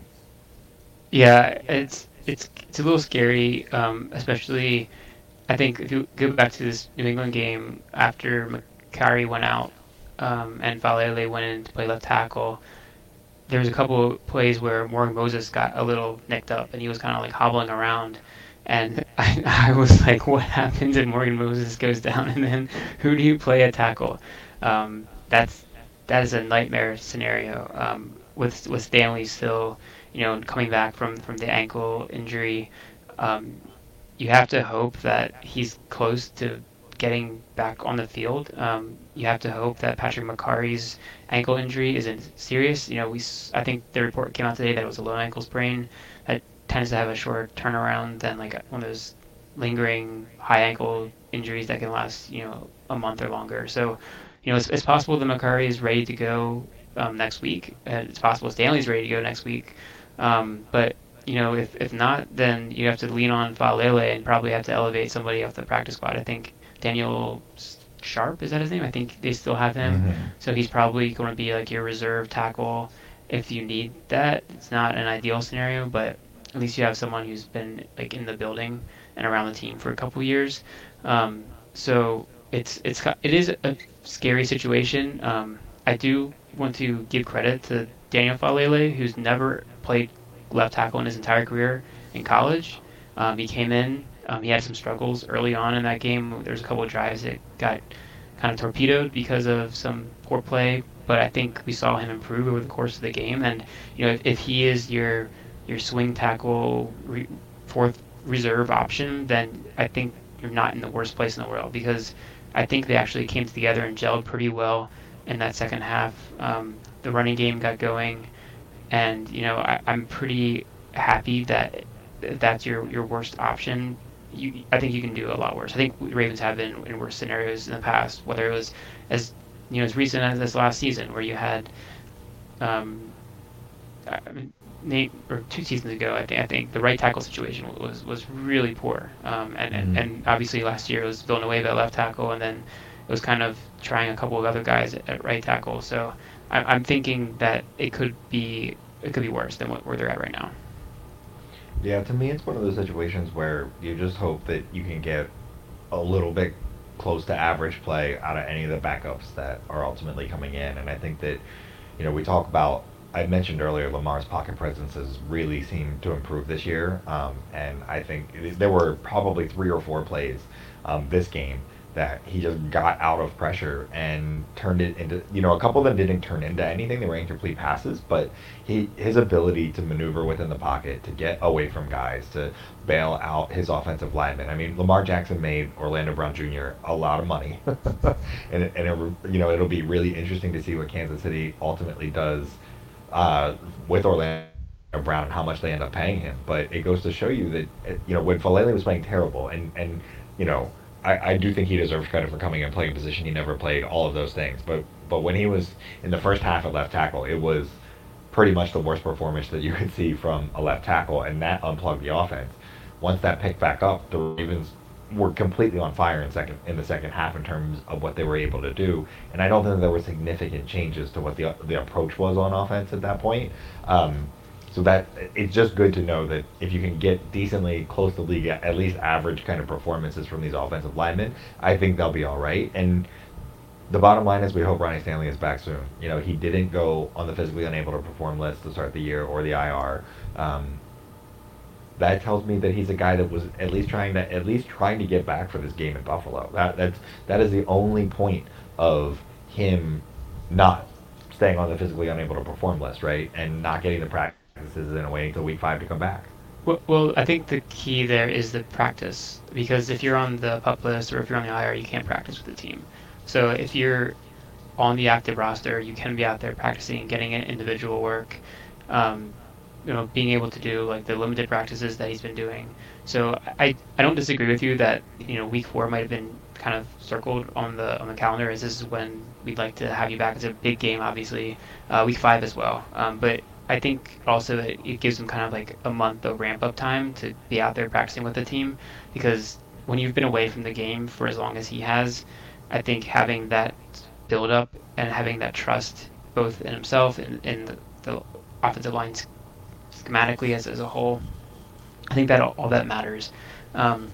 Speaker 5: Yeah, it's it's it's a little scary, um, especially. I think if you go back to this New England game after Mekari went out um, and Faalele went in to play left tackle, there was a couple of plays where Morgan Moses got a little nicked up and he was kind of like hobbling around. And I, I was like, what happens if Morgan Moses goes down? And then who do you play at tackle? Um, that's that is a nightmare scenario. Um, with with Stanley still, you know, coming back from from the ankle injury, um, you have to hope that he's close to getting back on the field. Um, you have to hope that Patrick Mekari's ankle injury isn't serious. You know, we I think the report came out today that it was a low ankle sprain that tends to have a shorter turnaround than like one of those lingering high ankle injuries that can last you know a month or longer. So you know, it's, it's possible that Mekari is ready to go um, next week. And it's possible Stanley's ready to go next week. Um, but you know, if, if not, then you have to lean on Faalele and probably have to elevate somebody off the practice squad. I think Daniel Sharp is that his name? I think they still have him, mm-hmm. so he's probably going to be like your reserve tackle if you need that. It's not an ideal scenario, but at least you have someone who's been like in the building and around the team for a couple years. Um, so it's it's it is a scary situation. Um, I do want to give credit to Daniel Faalele, who's never played left tackle in his entire career in college. Um, he came in, um, he had some struggles early on in that game. There's a couple of drives that got kind of torpedoed because of some poor play, but I think we saw him improve over the course of the game. And you know, if, if he is your your swing tackle re- fourth reserve option, then I think you're not in the worst place in the world because I think they actually came together and gelled pretty well in that second half. Um, the running game got going, and you know I, am pretty happy that that's your your worst option. You, I think you can do a lot worse. I think Ravens have been in worse scenarios in the past, whether it was as you know as recent as this last season where you had. Um, Nate or two seasons ago, I think I think the right tackle situation was was really poor. Um, and, mm-hmm. and and obviously last year it was Villanueva at left tackle, and then it was kind of trying a couple of other guys at, at right tackle. So I, am thinking that it could be it could be worse than what, where they're at right now.
Speaker 4: Yeah, to me, it's one of those situations where you just hope that you can get a little bit close to average play out of any of the backups that are ultimately coming in, and I think that you know we talk about I mentioned earlier, Lamar's pocket presence has really seemed to improve this year, um, and I think there were probably three or four plays um, this game that he just got out of pressure and turned it into you know a couple of them didn't turn into anything they were incomplete passes but he his ability to maneuver within the pocket to get away from guys to bail out his offensive linemen I mean Lamar Jackson made Orlando Brown Jr. a lot of money and, and it, you know it'll be really interesting to see what Kansas City ultimately does uh, with Orlando Brown and how much they end up paying him. But it goes to show you that you know when Faalele was playing terrible, and and you know I, I do think he deserves credit for coming and playing a position he never played. All of those things, but but when he was in the first half at left tackle, it was pretty much the worst performance that you could see from a left tackle, and that unplugged the offense. Once that picked back up, the Ravens were completely on fire in second in the second half in terms of what they were able to do. And I don't think there were significant changes to what the the approach was on offense at that point. Um, so that it's just good to know that if you can get decently close to league, at least average kind of performances from these offensive linemen, I think they'll be all right. And the bottom line is we hope Ronnie Stanley is back soon. You know, he didn't go on the physically unable to perform list to start the year or the IR. Um, that tells me that he's a guy that was at least trying to at least trying to get back for this game in Buffalo. That that's that is the only point of him not staying on the physically unable to perform list, right, and not getting the practices and waiting until week five to come back.
Speaker 5: Well, well, I think the key there is the practice because if you're on the pup list or if you're on the IR, you can't practice with the team. So if you're on the active roster. You can be out there practicing, and getting individual work. Um, you know, being able to do like the limited practices that he's been doing. So I, I don't disagree with you that you know week four might have been kind of circled on the on the calendar as this is when we'd like to have you back. It's a big game, obviously, uh, week five as well. Um, but I think also it gives them kind of like a month of ramp up time to be out there practicing with the team because when you've been away from the game for as long as he has, I think having that build up and having that trust both in himself and in the, the offensive line schematically as, as a whole, I think that all, all that matters. Um,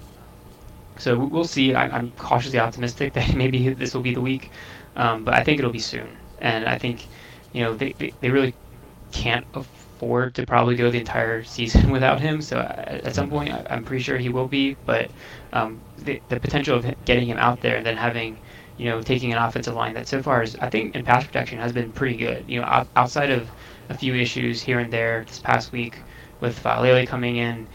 Speaker 5: so we'll see. I, am cautiously optimistic that maybe this will be the week, um, but I think it'll be soon. And I think, you know, they, they, they really can't afford to probably go the entire season without him. So uh, at some point, I'm pretty sure he will be. But um, the, the potential of getting him out there and then having, you know, taking an offensive line that so far is, I think, in pass protection has been pretty good. You know, outside of a few issues here and there this past week with Lele coming in,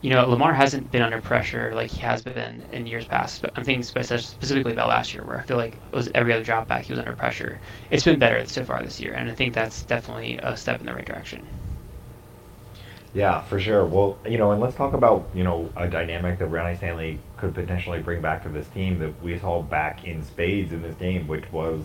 Speaker 5: you know, Lamar hasn't been under pressure like he has been in years past. But I'm thinking specifically about last year, where I feel like it was every other drop back he was under pressure. It's been better so far this year, and I think that's definitely a step in the right direction.
Speaker 4: Yeah, for sure. Well, you know, and let's talk about you know a dynamic that Ronnie Stanley could potentially bring back to this team that we saw back in spades in this game, which was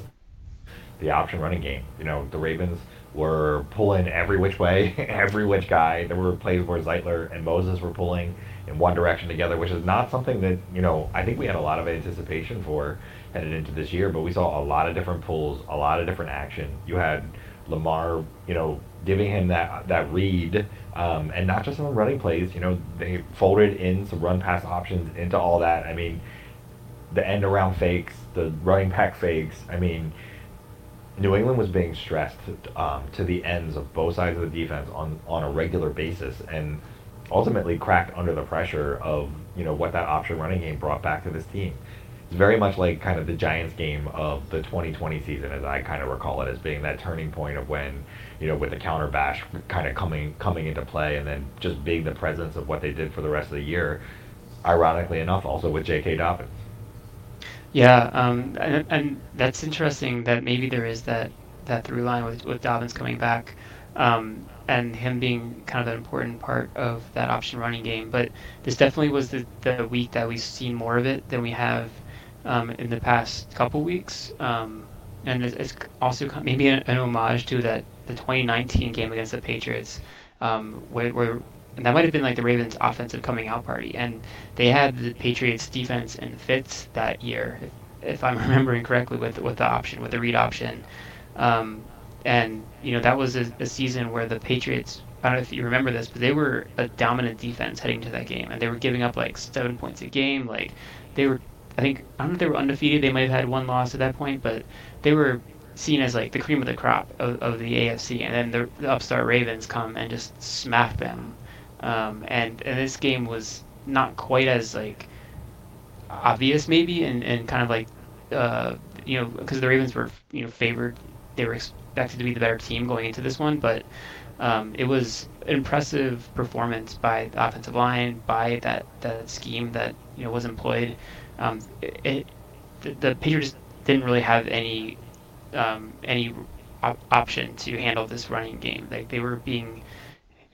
Speaker 4: the option running game. You know, the Ravens were pulling every which way, every which guy. There were plays where Zeitler and Moses were pulling in one direction together, which is not something that, you know, I think we had a lot of anticipation for headed into this year, but we saw a lot of different pulls, a lot of different action. You had Lamar, you know, giving him that that read, um, and not just the running plays. You know, they folded in some run pass options into all that. I mean, the end around fakes, the running back fakes. I mean, New England was being stressed um, to the ends of both sides of the defense on, on a regular basis, and ultimately cracked under the pressure of you know what that option running game brought back to this team. It's very much like kind of the Giants game of the 2020 season, as I kind of recall it as being that turning point of when you know with the counter bash kind of coming coming into play, and then just being the presence of what they did for the rest of the year. Ironically enough, also with J.K. Dobbins.
Speaker 5: Yeah, um, and, and, that's interesting that maybe there is that, that through line with, with Dobbins coming back um, and him being kind of an important part of that option running game. But this definitely was the, the week that we've seen more of it than we have um, in the past couple weeks. Um, and it's, it's, also maybe an, an, homage to that the 2019 game against the Patriots, um, where, where and that might have been like the Ravens' offensive coming out party. And they had the Patriots' defense in fits that year, if, if I'm remembering correctly, with with the option, with the read option. Um, and you know that was a, a, season where the Patriots. I don't know if you remember this, but they were a dominant defense heading to that game, and they were giving up like seven points a game. Like they were, I think I don't know if they were undefeated. They might have had one loss at that point, but they were seen as like the cream of the crop of, of the AFC, and then the, the upstart Ravens come and just smack them um, and, and this game was not quite as like obvious maybe and, and kind of like uh, you know because the Ravens were you know favored they were expected to be the better team going into this one but um, it was an impressive performance by the offensive line by that that scheme that you know was employed. Um, it, it the, the, Patriots didn't really have any um, any op- option to handle this running game. Like they were being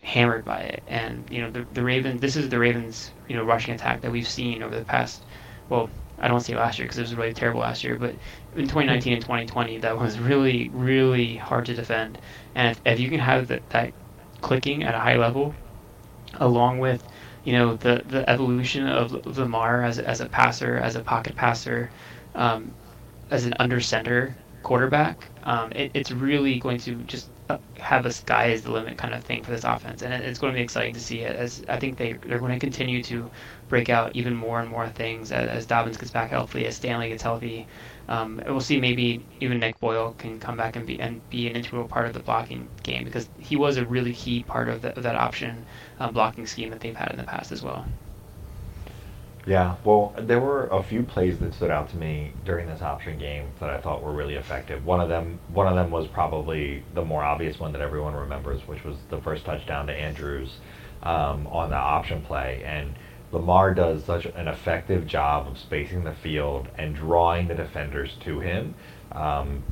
Speaker 5: hammered by it. And you know, the the Ravens. This is the Ravens. You know, rushing attack that we've seen over the past. Well, I don't say last year because it was really terrible last year, but in 2019 and 2020, that was really, really hard to defend. And if, if you can have that, that clicking at a high level, along with you know the the evolution of Lamar as as a passer, as a pocket passer, um, as an under center quarterback, um, it, it's really going to just have a sky is the limit kind of thing for this offense, and it's going to be exciting to see it. As I think they they're going to continue to break out even more and more things as, as Dobbins gets back healthy, as Stanley gets healthy. Um, we'll see maybe even Nick Boyle can come back and be and be an integral part of the blocking game because he was a really key part of, the, of that option uh, blocking scheme that they've had in the past as well.
Speaker 4: Yeah, well, there were a few plays that stood out to me during this option game that I thought were really effective. One of them, one of them was probably the more obvious one that everyone remembers, which was the first touchdown to Andrews um, on the option play. And Lamar does such an effective job of spacing the field and drawing the defenders to him. Um,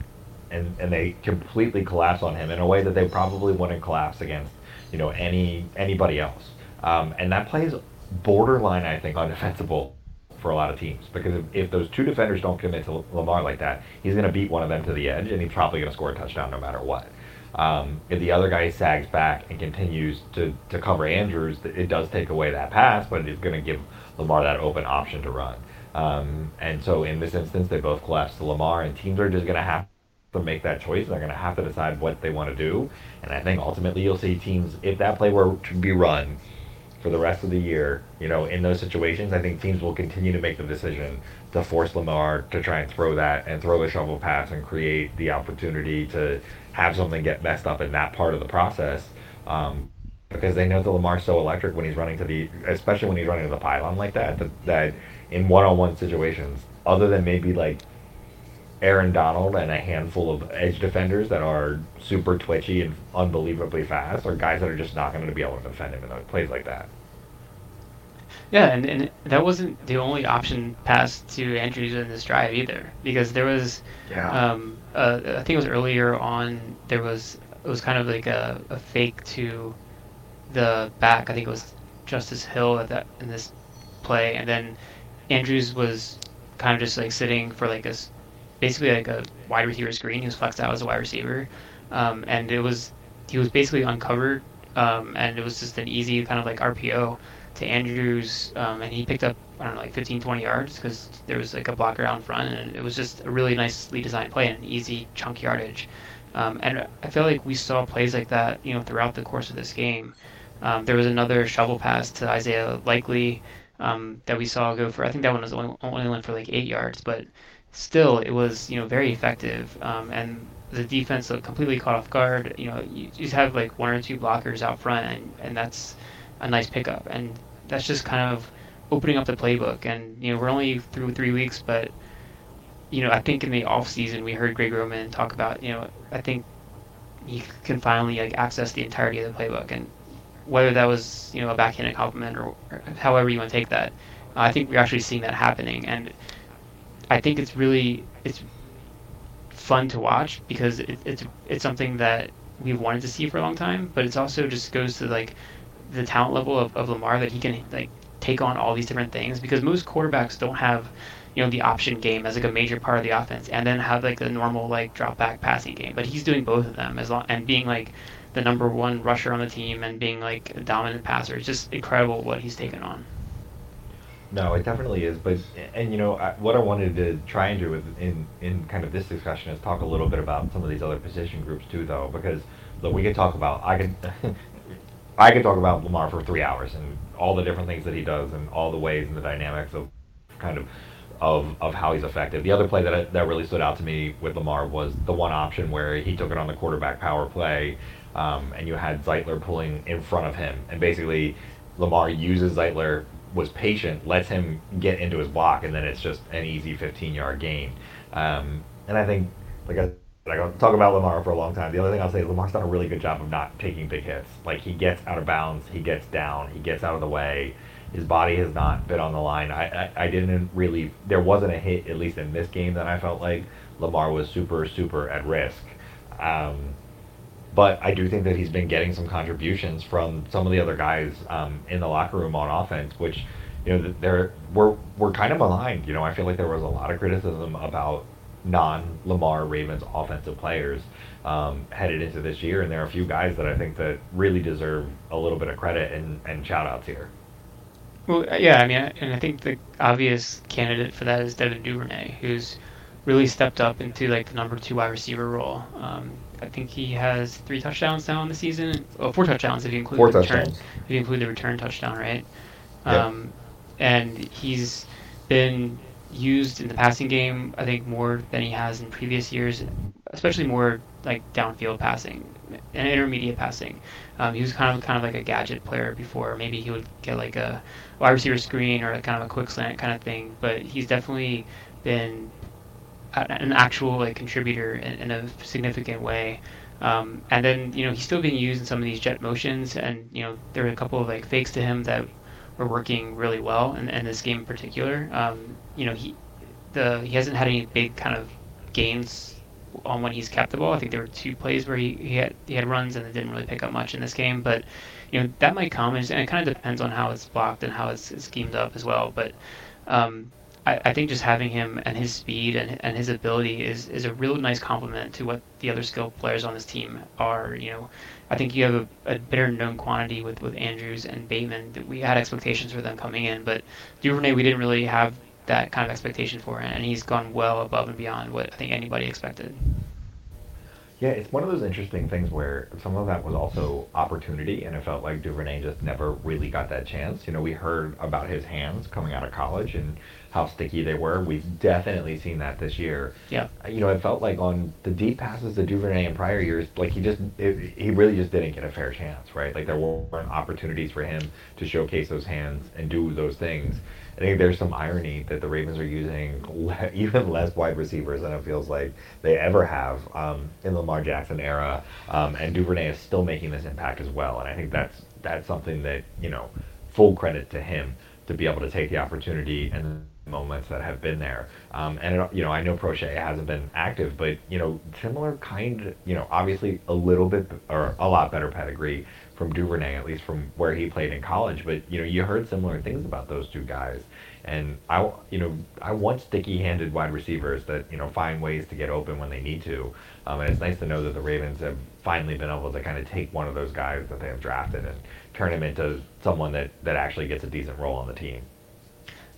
Speaker 4: and and they completely collapse on him in a way that they probably wouldn't collapse against you know any anybody else. Um, and that plays borderline, I think, undefensible for a lot of teams because if, if those two defenders don't commit to Lamar like that, he's going to beat one of them to the edge, and he's probably going to score a touchdown no matter what. Um, if the other guy sags back and continues to, to cover Andrews, it does take away that pass, but it's going to give Lamar that open option to run. Um, and so in this instance, they both collapse to Lamar, and teams are just going to have to make that choice. They're going to have to decide what they want to do. And I think ultimately you'll see teams, if that play were to be run for the rest of the year, you know, in those situations, I think teams will continue to make the decision to force Lamar to try and throw that and throw the shovel pass and create the opportunity to have something get messed up in that part of the process. Um, because they know that Lamar's so electric when he's running to the, especially when he's running to the pylon like that, that, that in one-on-one situations, other than maybe like Aaron Donald and a handful of edge defenders that are super twitchy and unbelievably fast, are guys that are just not going to be able to defend him in those plays like that.
Speaker 5: Yeah, and, and that wasn't the only option passed to Andrews in this drive either, because there was,
Speaker 4: yeah.
Speaker 5: um, uh, I think it was earlier on, there was it was kind of like a, a fake to the back. I think it was Justice Hill at that in this play, and then Andrews was kind of just like sitting for like a basically like a wide receiver screen. He was flexed out as a wide receiver, um, and it was he was basically uncovered, um, and it was just an easy kind of like RPO to Andrews, um, and he picked up I don't know like 15, 20 yards because there was like a blocker out in front, and it was just a really nicely designed play and an easy chunk yardage. Um, and I feel like we saw plays like that, you know, throughout the course of this game. Um, there was another shovel pass to Isaiah Likely um, that we saw go for. I think that one was only, only went for like eight yards, but still it was you know very effective. Um, and the defense looked completely caught off guard. You know, you just have like one or two blockers out front, and, and that's a nice pickup. And that's just kind of opening up the playbook. And you know, we're only through three weeks, but you know, I think in the off season we heard Greg Roman talk about, you know, I think he can finally like access the entirety of the playbook, and whether that was you know a backhanded compliment or, or however you want to take that, I think we're actually seeing that happening, and I think it's really it's fun to watch because it, it's it's something that we've wanted to see for a long time, but it's also just goes to like the talent level of, of Lamar that he can like take on all these different things because most quarterbacks don't have you know the option game as like a major part of the offense and then have like the normal like drop back passing game but he's doing both of them as long and being like the number one rusher on the team and being like a dominant passer it's just incredible what he's taken on
Speaker 4: no it definitely is but and you know I, what i wanted to try and do with in in kind of this discussion is talk a little bit about some of these other position groups too though because look we could talk about i could I could talk about Lamar for three hours and all the different things that he does and all the ways and the dynamics of kind of of, of how he's effective. The other play that that really stood out to me with Lamar was the one option where he took it on the quarterback power play, um, and you had Zeitler pulling in front of him, and basically Lamar uses Zeitler, was patient, lets him get into his block, and then it's just an easy 15 yard gain. Um, and I think, like I I talk about Lamar for a long time. The other thing I'll say is Lamar's done a really good job of not taking big hits. Like he gets out of bounds, he gets down, he gets out of the way his body has not been on the line. I, I, I didn't really, there wasn't a hit, at least in this game, that I felt like Lamar was super, super at risk. Um, but I do think that he's been getting some contributions from some of the other guys um, in the locker room on offense, which, you know, they're, we're, we're kind of aligned. You know, I feel like there was a lot of criticism about non-Lamar Ravens offensive players um, headed into this year, and there are a few guys that I think that really deserve a little bit of credit and, and shout outs here.
Speaker 5: Well, uh, yeah, I mean, and I think the obvious candidate for that is Devin Duvernay, who's really stepped up into like the number two wide receiver role. Um, I think he has three touchdowns now in the season. Oh, four touchdowns if you include
Speaker 4: four
Speaker 5: the
Speaker 4: touchdowns.
Speaker 5: return. If you include the return touchdown, right?
Speaker 4: Yeah.
Speaker 5: Um, and he's been used in the passing game, I think, more than he has in previous years, especially more like downfield passing and intermediate passing. Um, he was kind of kind of like a gadget player before. Maybe he would get like a wide receiver screen or a kind of a quick slant kind of thing. But he's definitely been an actual like contributor in, in a significant way. Um, and then you know he's still being used in some of these jet motions, and you know there were a couple of like fakes to him that were working really well in, in this game in particular. Um, you know he the he hasn't had any big kind of gains on when he's kept the ball. I think there were two plays where he, he had he had runs and it didn't really pick up much in this game, but you know that might come and it kind of depends on how it's blocked and how it's, it's schemed up as well. But um, I, I think just having him and his speed and, and his ability is, is a real nice complement to what the other skilled players on this team are. You know, I think you have a, a better known quantity with, with Andrews and Bateman. We had expectations for them coming in, but Duvernay we didn't really have that kind of expectation for, him, and he's gone well above and beyond what I think anybody expected.
Speaker 4: Yeah, it's one of those interesting things where some of that was also opportunity, and it felt like Duvernay just never really got that chance. You know, we heard about his hands coming out of college and how sticky they were. We've definitely seen that this year.
Speaker 5: Yeah.
Speaker 4: You know, it felt like on the deep passes to Duvernay in prior years, like he just, it, he really just didn't get a fair chance, right? Like there weren't opportunities for him to showcase those hands and do those things. I think there's some irony that the Ravens are using le- even less wide receivers than it feels like they ever have um, in the Lamar Jackson era, um, and Duvernay is still making this impact as well. And I think that's that's something that you know, full credit to him to be able to take the opportunity and moments that have been there. Um, and it, you know, I know Proche hasn't been active, but you know, similar kind. You know, obviously a little bit or a lot better pedigree from Duvernay, at least from where he played in college. But you know, you heard similar things about those two guys. And I, you know, I want sticky-handed wide receivers that you know find ways to get open when they need to. Um, and it's nice to know that the Ravens have finally been able to kind of take one of those guys that they have drafted and turn him into someone that that actually gets a decent role on the team.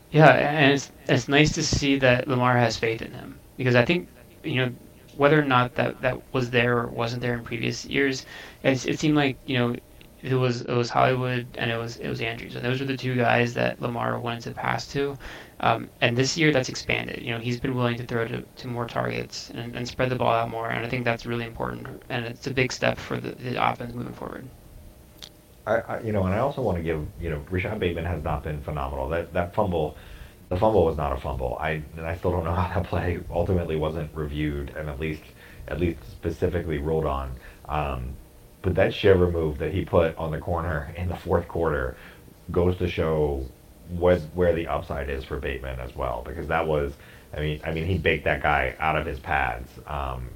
Speaker 5: Yeah, and it's it's nice to see that Lamar has faith in him because I think you know whether or not that that was there or wasn't there in previous years, it, it seemed like you know it was it was Hollywood and it was it was Andrews, and those were the two guys that Lamar wanted to pass to. Um, and this year that's expanded. You know, he's been willing to throw to, to more targets and, and spread the ball out more, and I think that's really important. And it's a big step for the, the offense moving forward.
Speaker 4: I, I, you know, and I also want to give, you know, Rashod Bateman has not been phenomenal. That that fumble, the fumble was not a fumble. I and I still don't know how that play ultimately wasn't reviewed and at least at least specifically ruled on. Um, but that shiver move that he put on the corner in the fourth quarter goes to show what where the upside is for Bateman as well because that was I mean I mean he baked that guy out of his pads um,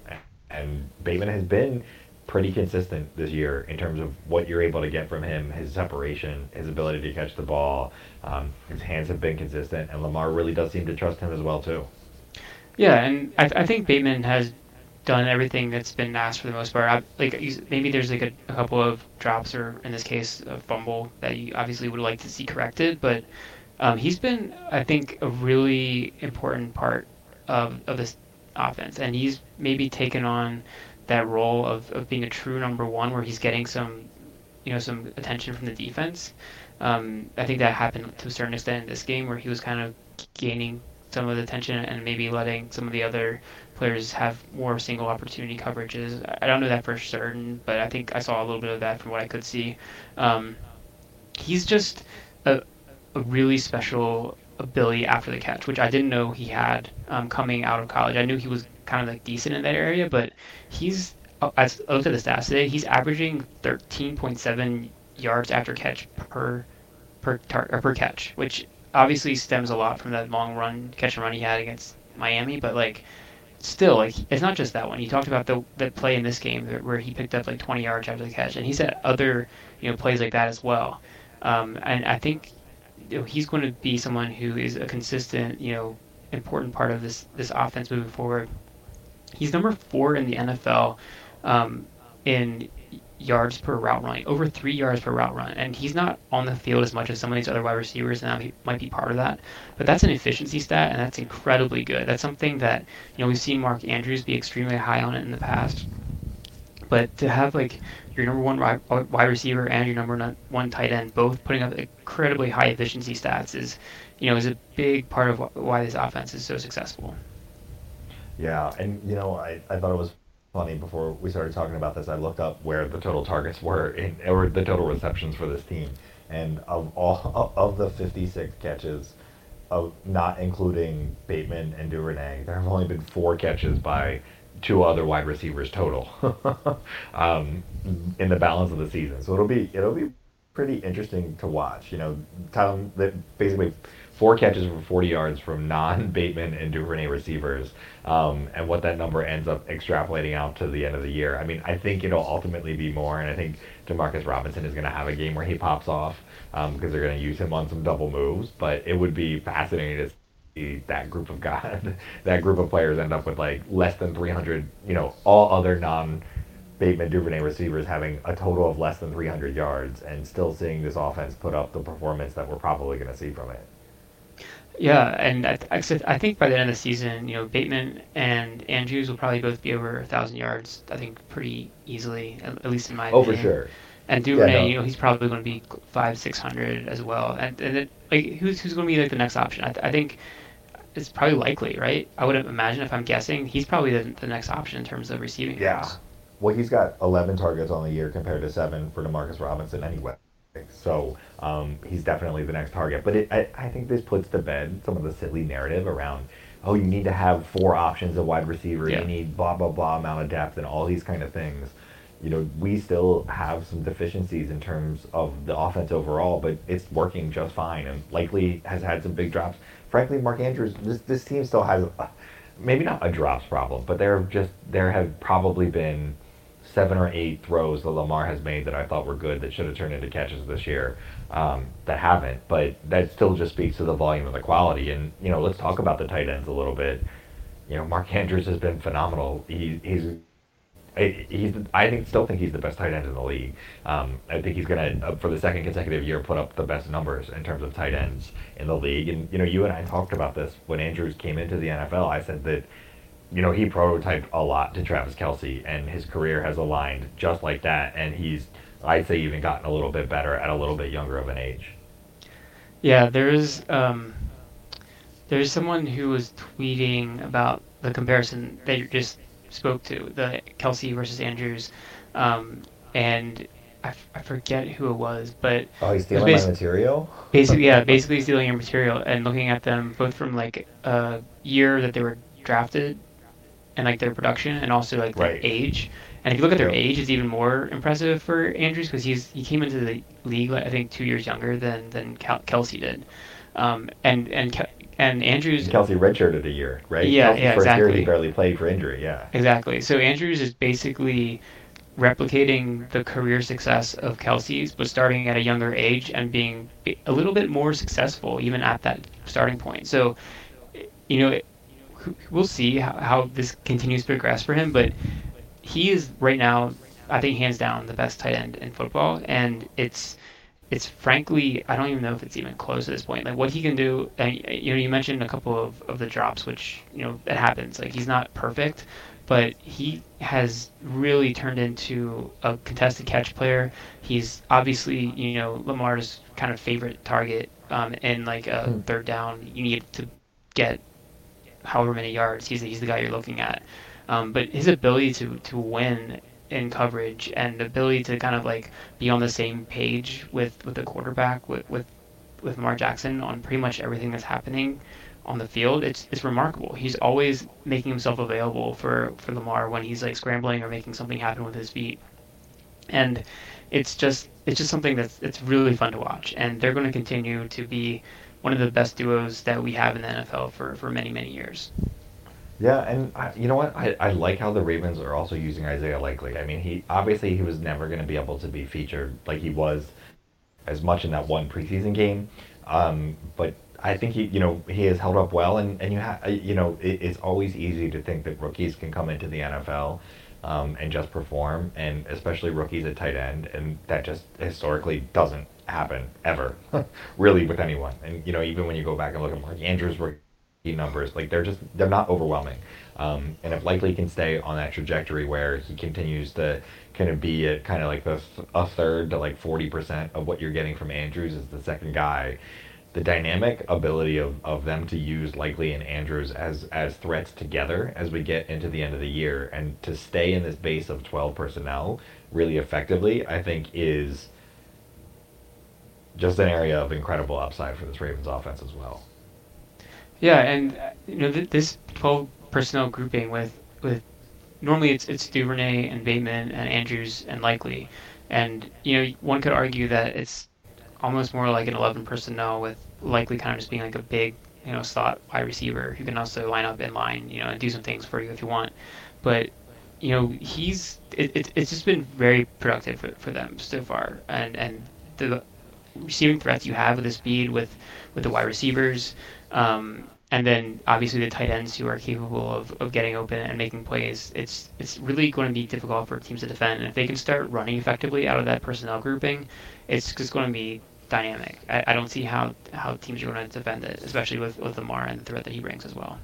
Speaker 4: and Bateman has been pretty consistent this year in terms of what you're able to get from him, his separation, his ability to catch the ball. Um, his hands have been consistent, and Lamar really does seem to trust him as well too.
Speaker 5: Yeah, and I, I think Bateman has done everything that's been asked for the most part. I, like maybe there's like a, a, couple of drops or in this case a fumble that you obviously would like to see corrected, but um, he's been I think a really important part of of this offense, and he's maybe taken on that role of, of being a true number one where he's getting some you know some attention from the defense. Um, I think that happened to a certain extent in this game where he was kind of gaining some of the attention and maybe letting some of the other players have more single opportunity coverages. I don't know that for certain, but I think I saw a little bit of that from what I could see. Um, he's just a, a really special ability after the catch, which I didn't know he had um, coming out of college. I knew he was kind of like decent in that area, but he's oh, I looked at the stats today. He's averaging 13.7 yards after catch per per tar- per catch, which obviously stems a lot from that long run catch and run he had against Miami. But like, still, like it's not just that one. He talked about the the play in this game where he picked up like 20 yards after the catch, and he's had other you know plays like that as well. Um, and I think you know, he's going to be someone who is a consistent, you know, important part of this this offense moving forward. He's number four in the NFL um, in yards per route run, over three yards per route run, and he's not on the field as much as some of these other wide receivers, and that might be part of that. But that's an efficiency stat, and that's incredibly good. That's something that you know we've seen Mark Andrews be extremely high on it in the past. But to have like your number one wide receiver and your number one tight end both putting up incredibly high efficiency stats is, you know, is a big part of why this offense is so successful.
Speaker 4: Yeah, and you know, I, I thought it was funny before we started talking about this. I looked up where the total targets were in, or the total receptions for this team, and of all of the 56 catches, of not including Bateman and Duvernay, there have only been four catches by two other wide receivers total um, in the balance of the season. So it'll be it'll be pretty interesting to watch. You know, that basically four catches for 40 yards from non-Bateman and Duvernay receivers, um, and what that number ends up extrapolating out to the end of the year. I mean, I think it'll ultimately be more, and I think Demarcus Robinson is going to have a game where he pops off because um, they're going to use him on some double moves. But it would be fascinating to see that group of guys, that group of players end up with like less than 300. You know, all other non. Bateman Duvernay receivers having a total of less than 300 yards and still seeing this offense put up the performance that we're probably going to see from it.
Speaker 5: Yeah, and I, I, I think by the end of the season, you know, Bateman and Andrews will probably both be over a thousand yards. I think pretty easily, at, at least in my
Speaker 4: oh,
Speaker 5: opinion.
Speaker 4: for sure.
Speaker 5: And Duvernay, yeah, no. you know, he's probably going to be five, six hundred as well. And and it, like, who's who's going to be like the next option? I, I think it's probably Likely, right? I would imagine if I'm guessing, he's probably the, the next option in terms of receiving.
Speaker 4: Yeah. Well, he's got 11 targets on the year compared to seven for Demarcus Robinson anyway. So um, he's definitely the next target. But it, I, I think this puts to bed some of the silly narrative around, oh, you need to have four options of wide receiver. Yeah. You need blah, blah, blah amount of depth and all these kind of things. You know, we still have some deficiencies in terms of the offense overall, but it's working just fine and Likely has had some big drops. Frankly, Mark Andrews, this, this team still has maybe not a drops problem, but there have just there have probably been seven or eight throws that Lamar has made that I thought were good that should have turned into catches this year um, that haven't. But that still just speaks to the volume and the quality. And you know, let's talk about the tight ends a little bit. You know, Mark Andrews has been phenomenal. He, he's he's I think still think he's the best tight end in the league. Um, I think he's gonna uh, for the second consecutive year put up the best numbers in terms of tight ends in the league. And you know, you and I talked about this when Andrews came into the NFL. I said that you know, he prototyped a lot to Travis Kelce, and his career has aligned just like that. And he's, I'd say, even gotten a little bit better at a little bit younger of an age.
Speaker 5: Yeah, there's um, there's someone who was tweeting about the comparison that you just spoke to, the Kelsey versus Andrews, um, and I, f- I forget who it was, but
Speaker 4: oh, he's stealing my material.
Speaker 5: Basically, yeah, basically stealing your material and looking at them both from like a year that they were drafted and like their production and also like their right. age. And if you look at their age, it's even more impressive for Andrews because he's he came into the league I think two years younger than than Kelce did, um, and and and Andrews
Speaker 4: Kelce redshirted a year, right?
Speaker 5: Yeah,
Speaker 4: Kelce's
Speaker 5: yeah,
Speaker 4: first
Speaker 5: exactly.
Speaker 4: Year he barely played for injury. Yeah,
Speaker 5: exactly. So Andrews is basically replicating the career success of Kelce's, but starting at a younger age and being a little bit more successful even at that starting point. So, you know, we'll see how, how this continues to progress for him. But he is right now, I think, hands down the best tight end in football, and it's it's frankly I don't even know if it's even close at this point. Like what he can do, and, you know, you mentioned a couple of, of the drops, which you know it happens. Like he's not perfect, but he has really turned into a contested catch player. He's obviously you know Lamar's kind of favorite target, um, and like a hmm. third down, you need to get however many yards, he's he's the guy you're looking at. Um, but his ability to to win in coverage and the ability to kind of like be on the same page with with the quarterback with with with Lamar Jackson on pretty much everything that's happening on the field, it's it's remarkable. He's always making himself available for for Lamar when he's like scrambling or making something happen with his feet, and it's just it's just something that's it's really fun to watch. And they're going to continue to be one of the best duos that we have in the NFL for, for many, many years.
Speaker 4: Yeah, and I, you know what? I, I like how the Ravens are also using Isaiah Likely. I mean, he obviously he was never going to be able to be featured like he was as much in that one preseason game, um, but I think he, you know, he has held up well. And and you have, you know, it, it's always easy to think that rookies can come into the NFL um, and just perform, and especially rookies at tight end, and that just historically doesn't happen ever, really, with anyone. And you know, even when you go back and look at Mark Andrews' rookie numbers, like they're just they're not overwhelming. Um, and if Likely can stay on that trajectory where he continues to kind of be at kind of like the a third to like forty percent of what you're getting from Andrews as the second guy, the dynamic ability of, of them to use Likely and Andrews as as threats together as we get into the end of the year and to stay in this base of twelve personnel really effectively, I think is just an area of incredible upside for this Ravens offense as well.
Speaker 5: Yeah, and uh, you know th- this 12 personnel grouping with with normally it's it's Duvernay and Bateman and Andrews and Likely, and you know one could argue that it's almost more like an 11 personnel with Likely kind of just being like a big, you know, slot wide receiver who can also line up in line, you know, and do some things for you if you want. But you know, he's it, it, it's just been very productive for, for them so far, and and the receiving threats you have with the speed with with the wide receivers. Um, and then obviously the tight ends who are capable of, of getting open and making plays. It's it's really going to be difficult for teams to defend. And if they can start running effectively out of that personnel grouping, it's just going to be dynamic. I, I don't see how, how teams are going to defend it, especially with, with Lamar and the threat that he brings as well.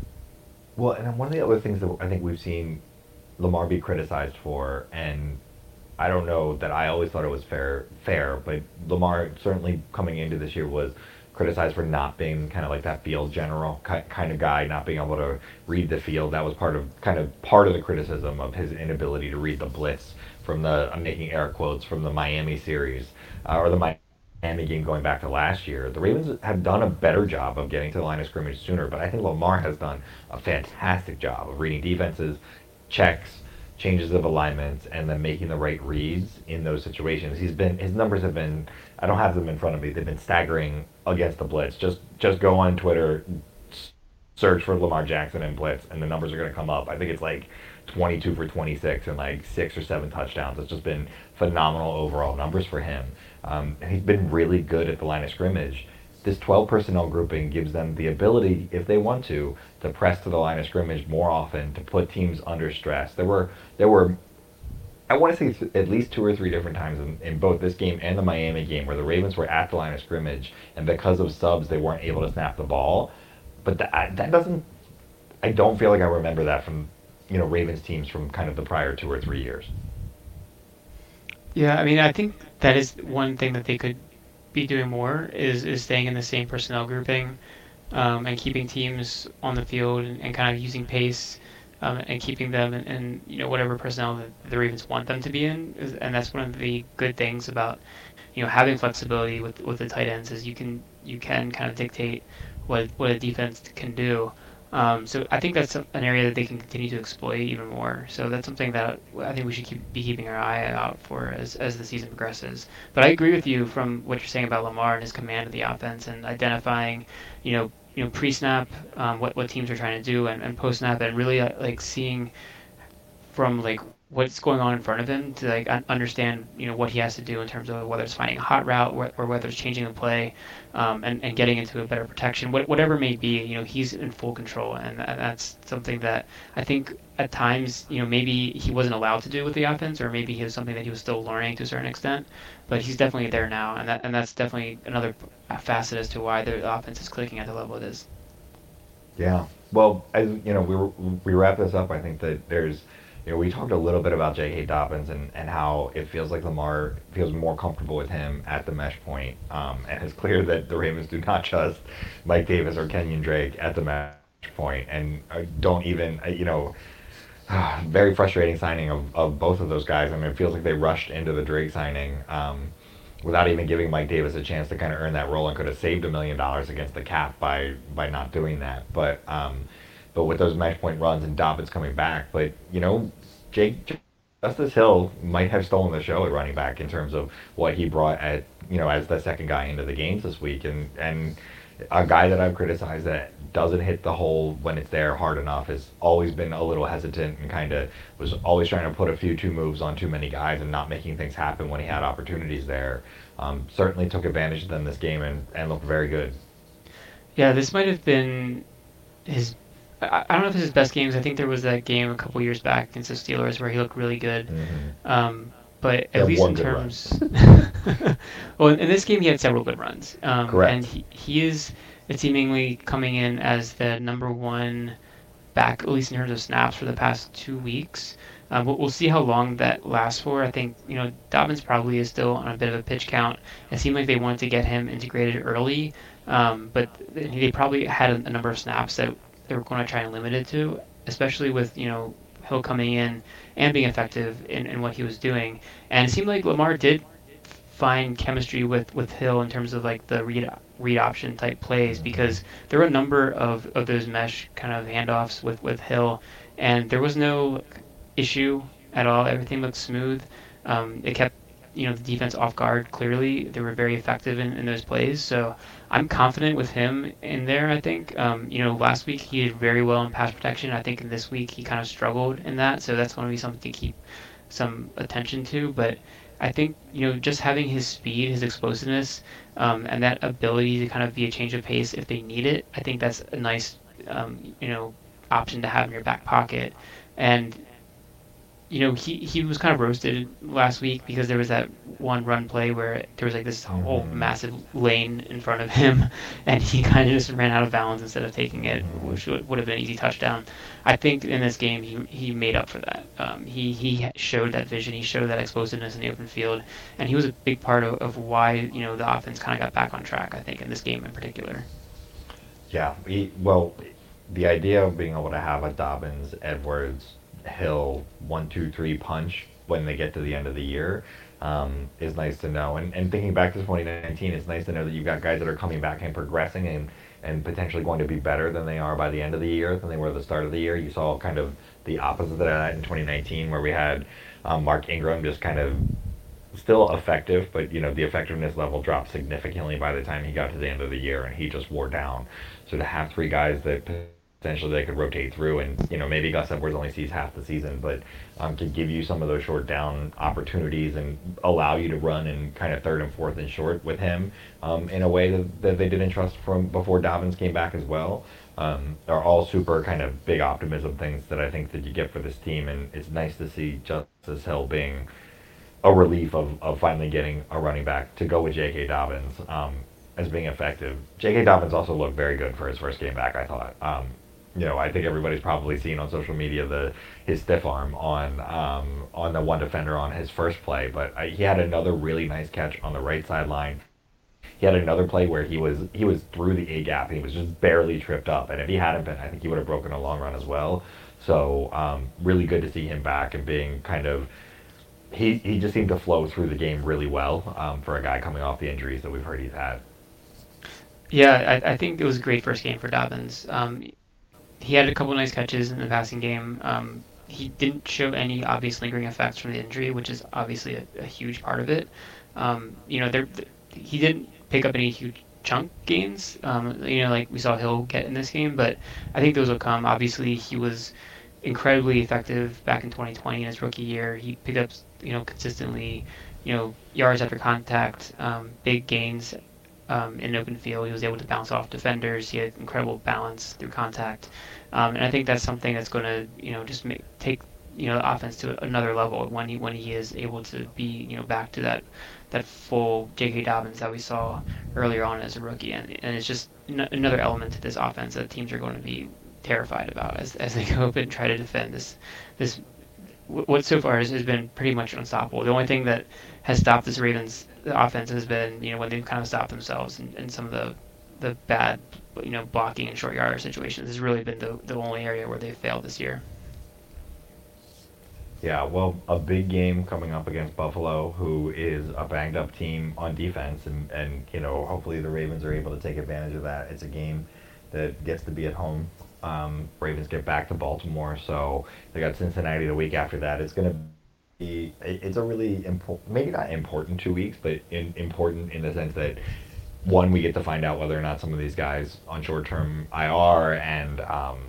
Speaker 4: Well, and one of the other things that I think we've seen Lamar be criticized for, and I don't know that I always thought it was fair, fair, but Lamar certainly coming into this year was criticized for not being kind of like that field general kind of guy, not being able to read the field. That was part of kind of part of the criticism of his inability to read the blitz from the I'm making air quotes from the Miami series uh, or the Miami game going back to last year. The Ravens have done a better job of getting to the line of scrimmage sooner, but I think Lamar has done a fantastic job of reading defenses, checks, changes of alignments and then making the right reads in those situations. He's been his numbers have been I don't have them in front of me. They've been staggering against the blitz. Just just go on Twitter, search for Lamar Jackson and blitz, and the numbers are going to come up. I think it's like 22 for 26 and like six or seven touchdowns. It's just been phenomenal overall numbers for him. Um, he's been really good at the line of scrimmage this 12 personnel grouping gives them the ability, if they want to, to press to the line of scrimmage more often, to put teams under stress. There were there were I want to say at least two or three different times in, in, both this game and the Miami game where the Ravens were at the line of scrimmage and because of subs they weren't able to snap the ball. But that that doesn't. I don't feel like I remember that from you know Ravens teams from kind of the prior two or three years.
Speaker 5: Yeah, I mean, I think that is one thing that they could be doing more is, is staying in the same personnel grouping um, and keeping teams on the field and, and kind of using pace um, and keeping them in, in, you know whatever personnel that the Ravens want them to be in. And that's one of the good things about you know having flexibility with with the tight ends is you can you can kind of dictate what what a defense can do. Um, so I think that's an area that they can continue to exploit even more. So that's something that I think we should keep, be keeping our eye out for as, as the season progresses. But I agree with you from what you're saying about Lamar and his command of the offense and identifying, you know, you know, pre-snap, um, what what teams are trying to do, and, and post-snap, and really uh, like seeing from like what's going on in front of him to like understand you know what he has to do in terms of whether it's finding a hot route or, whether it's changing the play um, and, and getting into a better protection what, whatever may be you know he's in full control and that's something that I think at times you know maybe he wasn't allowed to do with the offense or maybe it was something that he was still learning to a certain extent but he's definitely there now and that and that's definitely another facet as to why the offense is clicking at the level it is.
Speaker 4: Yeah. Well as you know we we wrap this up I think that there's you know, we talked a little bit about J.K. Dobbins and, and how it feels like Lamar feels more comfortable with him at the mesh point. Um, and it's clear that the Ravens do not trust Mike Davis or Kenyon Drake at the mesh point and don't even, uh, you know, very frustrating signing of, of both of those guys. I mean, it feels like they rushed into the Drake signing um, without even giving Mike Davis a chance to kind of earn that role and could have saved a million dollars against the cap by, by not doing that. But, um, but with those mesh point runs and Dobbins coming back, but you know, Jake Justice Hill might have stolen the show at running back in terms of what he brought at you know as the second guy into the games this week, and and a guy that I've criticized that doesn't hit the hole when it's there hard enough has always been a little hesitant and kind of was always trying to put a few two moves on too many guys and not making things happen when he had opportunities there. Um, certainly took advantage of them this game and, and looked very good.
Speaker 5: Yeah, this might have been his I, I don't know if this is best games. I think there was that game a couple years back against the Steelers where he looked really good. Mm-hmm. Um, but at least in terms, well, in this game he had several good runs. Um,
Speaker 4: Correct.
Speaker 5: And he, he is seemingly coming in as the number one back, at least in terms of snaps for the past two weeks. Um, we'll, we'll, see how long that lasts for. I think you know Dobbins probably is still on a bit of a pitch count. It seemed like they wanted to get him integrated early, um, but they probably had a, a number of snaps that they were going to try and limit it to, especially with you know Hill coming in and being effective in, in what he was doing. And it seemed like Lamar did find chemistry with, with Hill in terms of like the read read option type plays because there were a number of, of those mesh kind of handoffs with, with Hill and there was no issue at all. Everything looked smooth. Um, it kept you know the defense off guard. Clearly, they were very effective in, in those plays. So I'm confident with him in there. I think um, you know last week he did very well in pass protection. I think in this week he kind of struggled in that. So that's going to be something to keep some attention to. But I think you know just having his speed, his explosiveness, um, and that ability to kind of be a change of pace if they need it. I think that's a nice um, you know option to have in your back pocket. And you know, he, he was kind of roasted last week because there was that one run play where there was like this whole
Speaker 4: Mm-hmm.
Speaker 5: massive lane in front of him, and he kind of just ran out of bounds instead of taking it, which would, would have been an easy touchdown. I think in this game he, he made up for that. Um, he he showed that vision, he showed that explosiveness in the open field, and he was a big part of, of why you know the offense kind of got back on track. I think in this game in particular.
Speaker 4: Yeah, he, well, the idea of being able to have a Dobbins, Edwards, Hill one, two, three punch when they get to the end of the year um, is nice to know. And, and thinking back to 2019, it's nice to know that you've got guys that are coming back and progressing and, and potentially going to be better than they are by the end of the year than they were at the start of the year. You saw kind of the opposite of that in 2019 where we had um, Mark Ingram just kind of still effective, but you know the effectiveness level dropped significantly by the time he got to the end of the year, and he just wore down. So to have three guys that potentially they could rotate through, and you know maybe Gus Edwards only sees half the season, but um, can give you some of those short down opportunities and allow you to run in kind of third and fourth and short with him um, in a way that, that they didn't trust from before Dobbins came back as well. Um, are all super kind of big optimism things that I think that you get for this team, and it's nice to see Justice Hill being a relief of, of finally getting a running back to go with J.K. Dobbins um, as being effective. J.K. Dobbins also looked very good for his first game back. I thought. You know, I think everybody's probably seen on social media the his stiff arm on um, on the one defender on his first play, but I, he had another really nice catch on the right sideline. He had another play where he was he was through the A gap and he was just barely tripped up, and if he hadn't been, I think he would have broken a long run as well. So um, really good to see him back and being kind of he, he just seemed to flow through the game really well um, for a guy coming off the injuries that we've heard he's had.
Speaker 5: Yeah, I, I think it was a great first game for Dobbins. Um, he had a couple nice catches in the passing game. Um, he didn't show any obvious lingering effects from the injury, which is obviously a, a huge part of it. Um, you know, there he didn't pick up any huge chunk gains. Um, you know, like we saw Hill get in this game, but I think those will come. Obviously, he was incredibly effective back in 2020 in his rookie year. He picked up, you know, consistently, you know, yards after contact, um, big gains um, in open field. He was able to bounce off defenders. He had incredible balance through contact, um, and I think that's something that's going to, you know, just make, take you know the offense to another level when he when he is able to be you know back to that that full J.K. Dobbins that we saw earlier on as a rookie, and, and it's just n- another element to this offense that teams are going to be terrified about as, as they go up and try to defend this this what so far has, has been pretty much unstoppable. The only thing that has stopped this Ravens offense has been you know when they've kind of stopped themselves and, and some of the the bad you know blocking and short yardage situations has really been the the only area where they've failed this year.
Speaker 4: Yeah, well, a big game coming up against Buffalo, who is a banged up team on defense, and, and you know hopefully the Ravens are able to take advantage of that. It's a game that gets to be at home. Um, Ravens get back to Baltimore, so they got Cincinnati the week after that. It's going to it's a really important, maybe not important two weeks, but in, important in the sense that one we get to find out whether or not some of these guys on short term IR and um,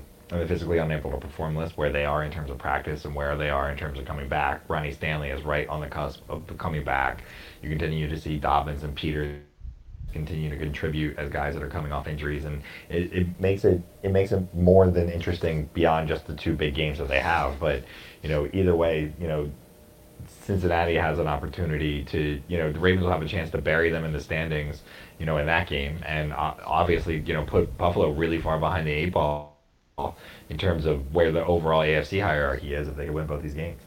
Speaker 4: physically unable to perform list where they are in terms of practice and where they are in terms of coming back. Ronnie Stanley is right on the cusp of coming back. You continue to see Dobbins and Peters continue to contribute as guys that are coming off injuries, and it, it makes it it makes it more than interesting beyond just the two big games that they have. But you know, either way, you know, Cincinnati has an opportunity to, you know, the Ravens will have a chance to bury them in the standings, you know, in that game, and uh, obviously, you know, put Buffalo really far behind the eight ball in terms of where the overall AFC hierarchy is if they can win both these games.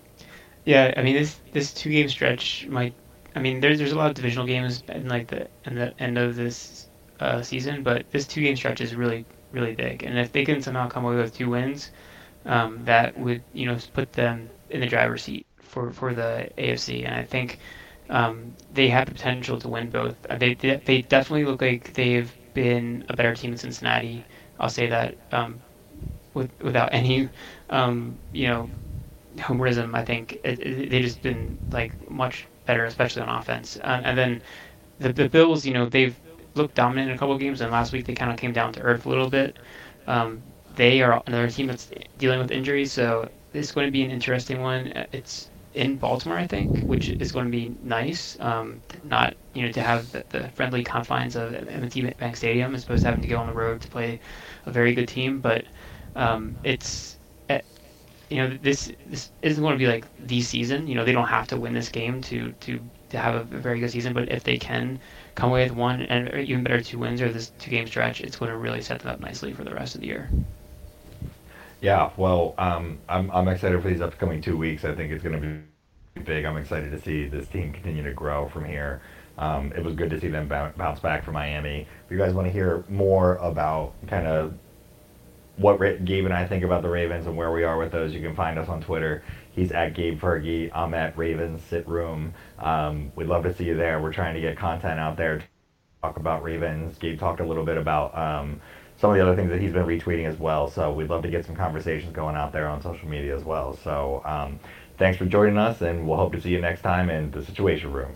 Speaker 5: Yeah, I mean this this two game stretch might. I mean there's there's a lot of divisional games in like the in the end of this uh, season, but this two game stretch is really really big, and if they can somehow come away with two wins, um, that would you know put them in the driver's seat for for the AFC, and I think um, they have the potential to win both. Uh, They they definitely look like they've been a better team than Cincinnati. I'll say that um, with, without any um, you know homerism. I think it, it, they just been like much better, especially on offense. Uh, and then the, the Bills, you know, they've looked dominant in a couple games, and last week they kind of came down to earth a little bit. Um, they are another team that's dealing with injuries, so this is going to be an interesting one. It's in Baltimore, I think, which is going to be nice. Um, not you know to have the, the friendly confines of M&T Bank Stadium as opposed to having to go on the road to play a very good team, but um, it's eh, you know this this isn't going to be like the season. You know they don't have to win this game to to to have a, very good season, but if they can come away with one and even better two wins or this two game stretch, it's going to really set them up nicely for the rest of the year.
Speaker 4: Yeah, well, um, I'm I'm excited for these upcoming two weeks. I think it's going to be big. I'm excited to see this team continue to grow from here. Um, it was good to see them bounce back from Miami. If you guys want to hear more about kind of what Gabe and I think about the Ravens and where we are with those, you can find us on Twitter. He's at Gabe Fergie. I'm at Ravens Sit Room. Um, we'd love to see you there. We're trying to get content out there to talk about Ravens. Gabe talked a little bit about um, some of the other things that he's been retweeting as well. So we'd love to get some conversations going out there on social media as well. So um, thanks for joining us, and we'll hope to see you next time in the Situation Room.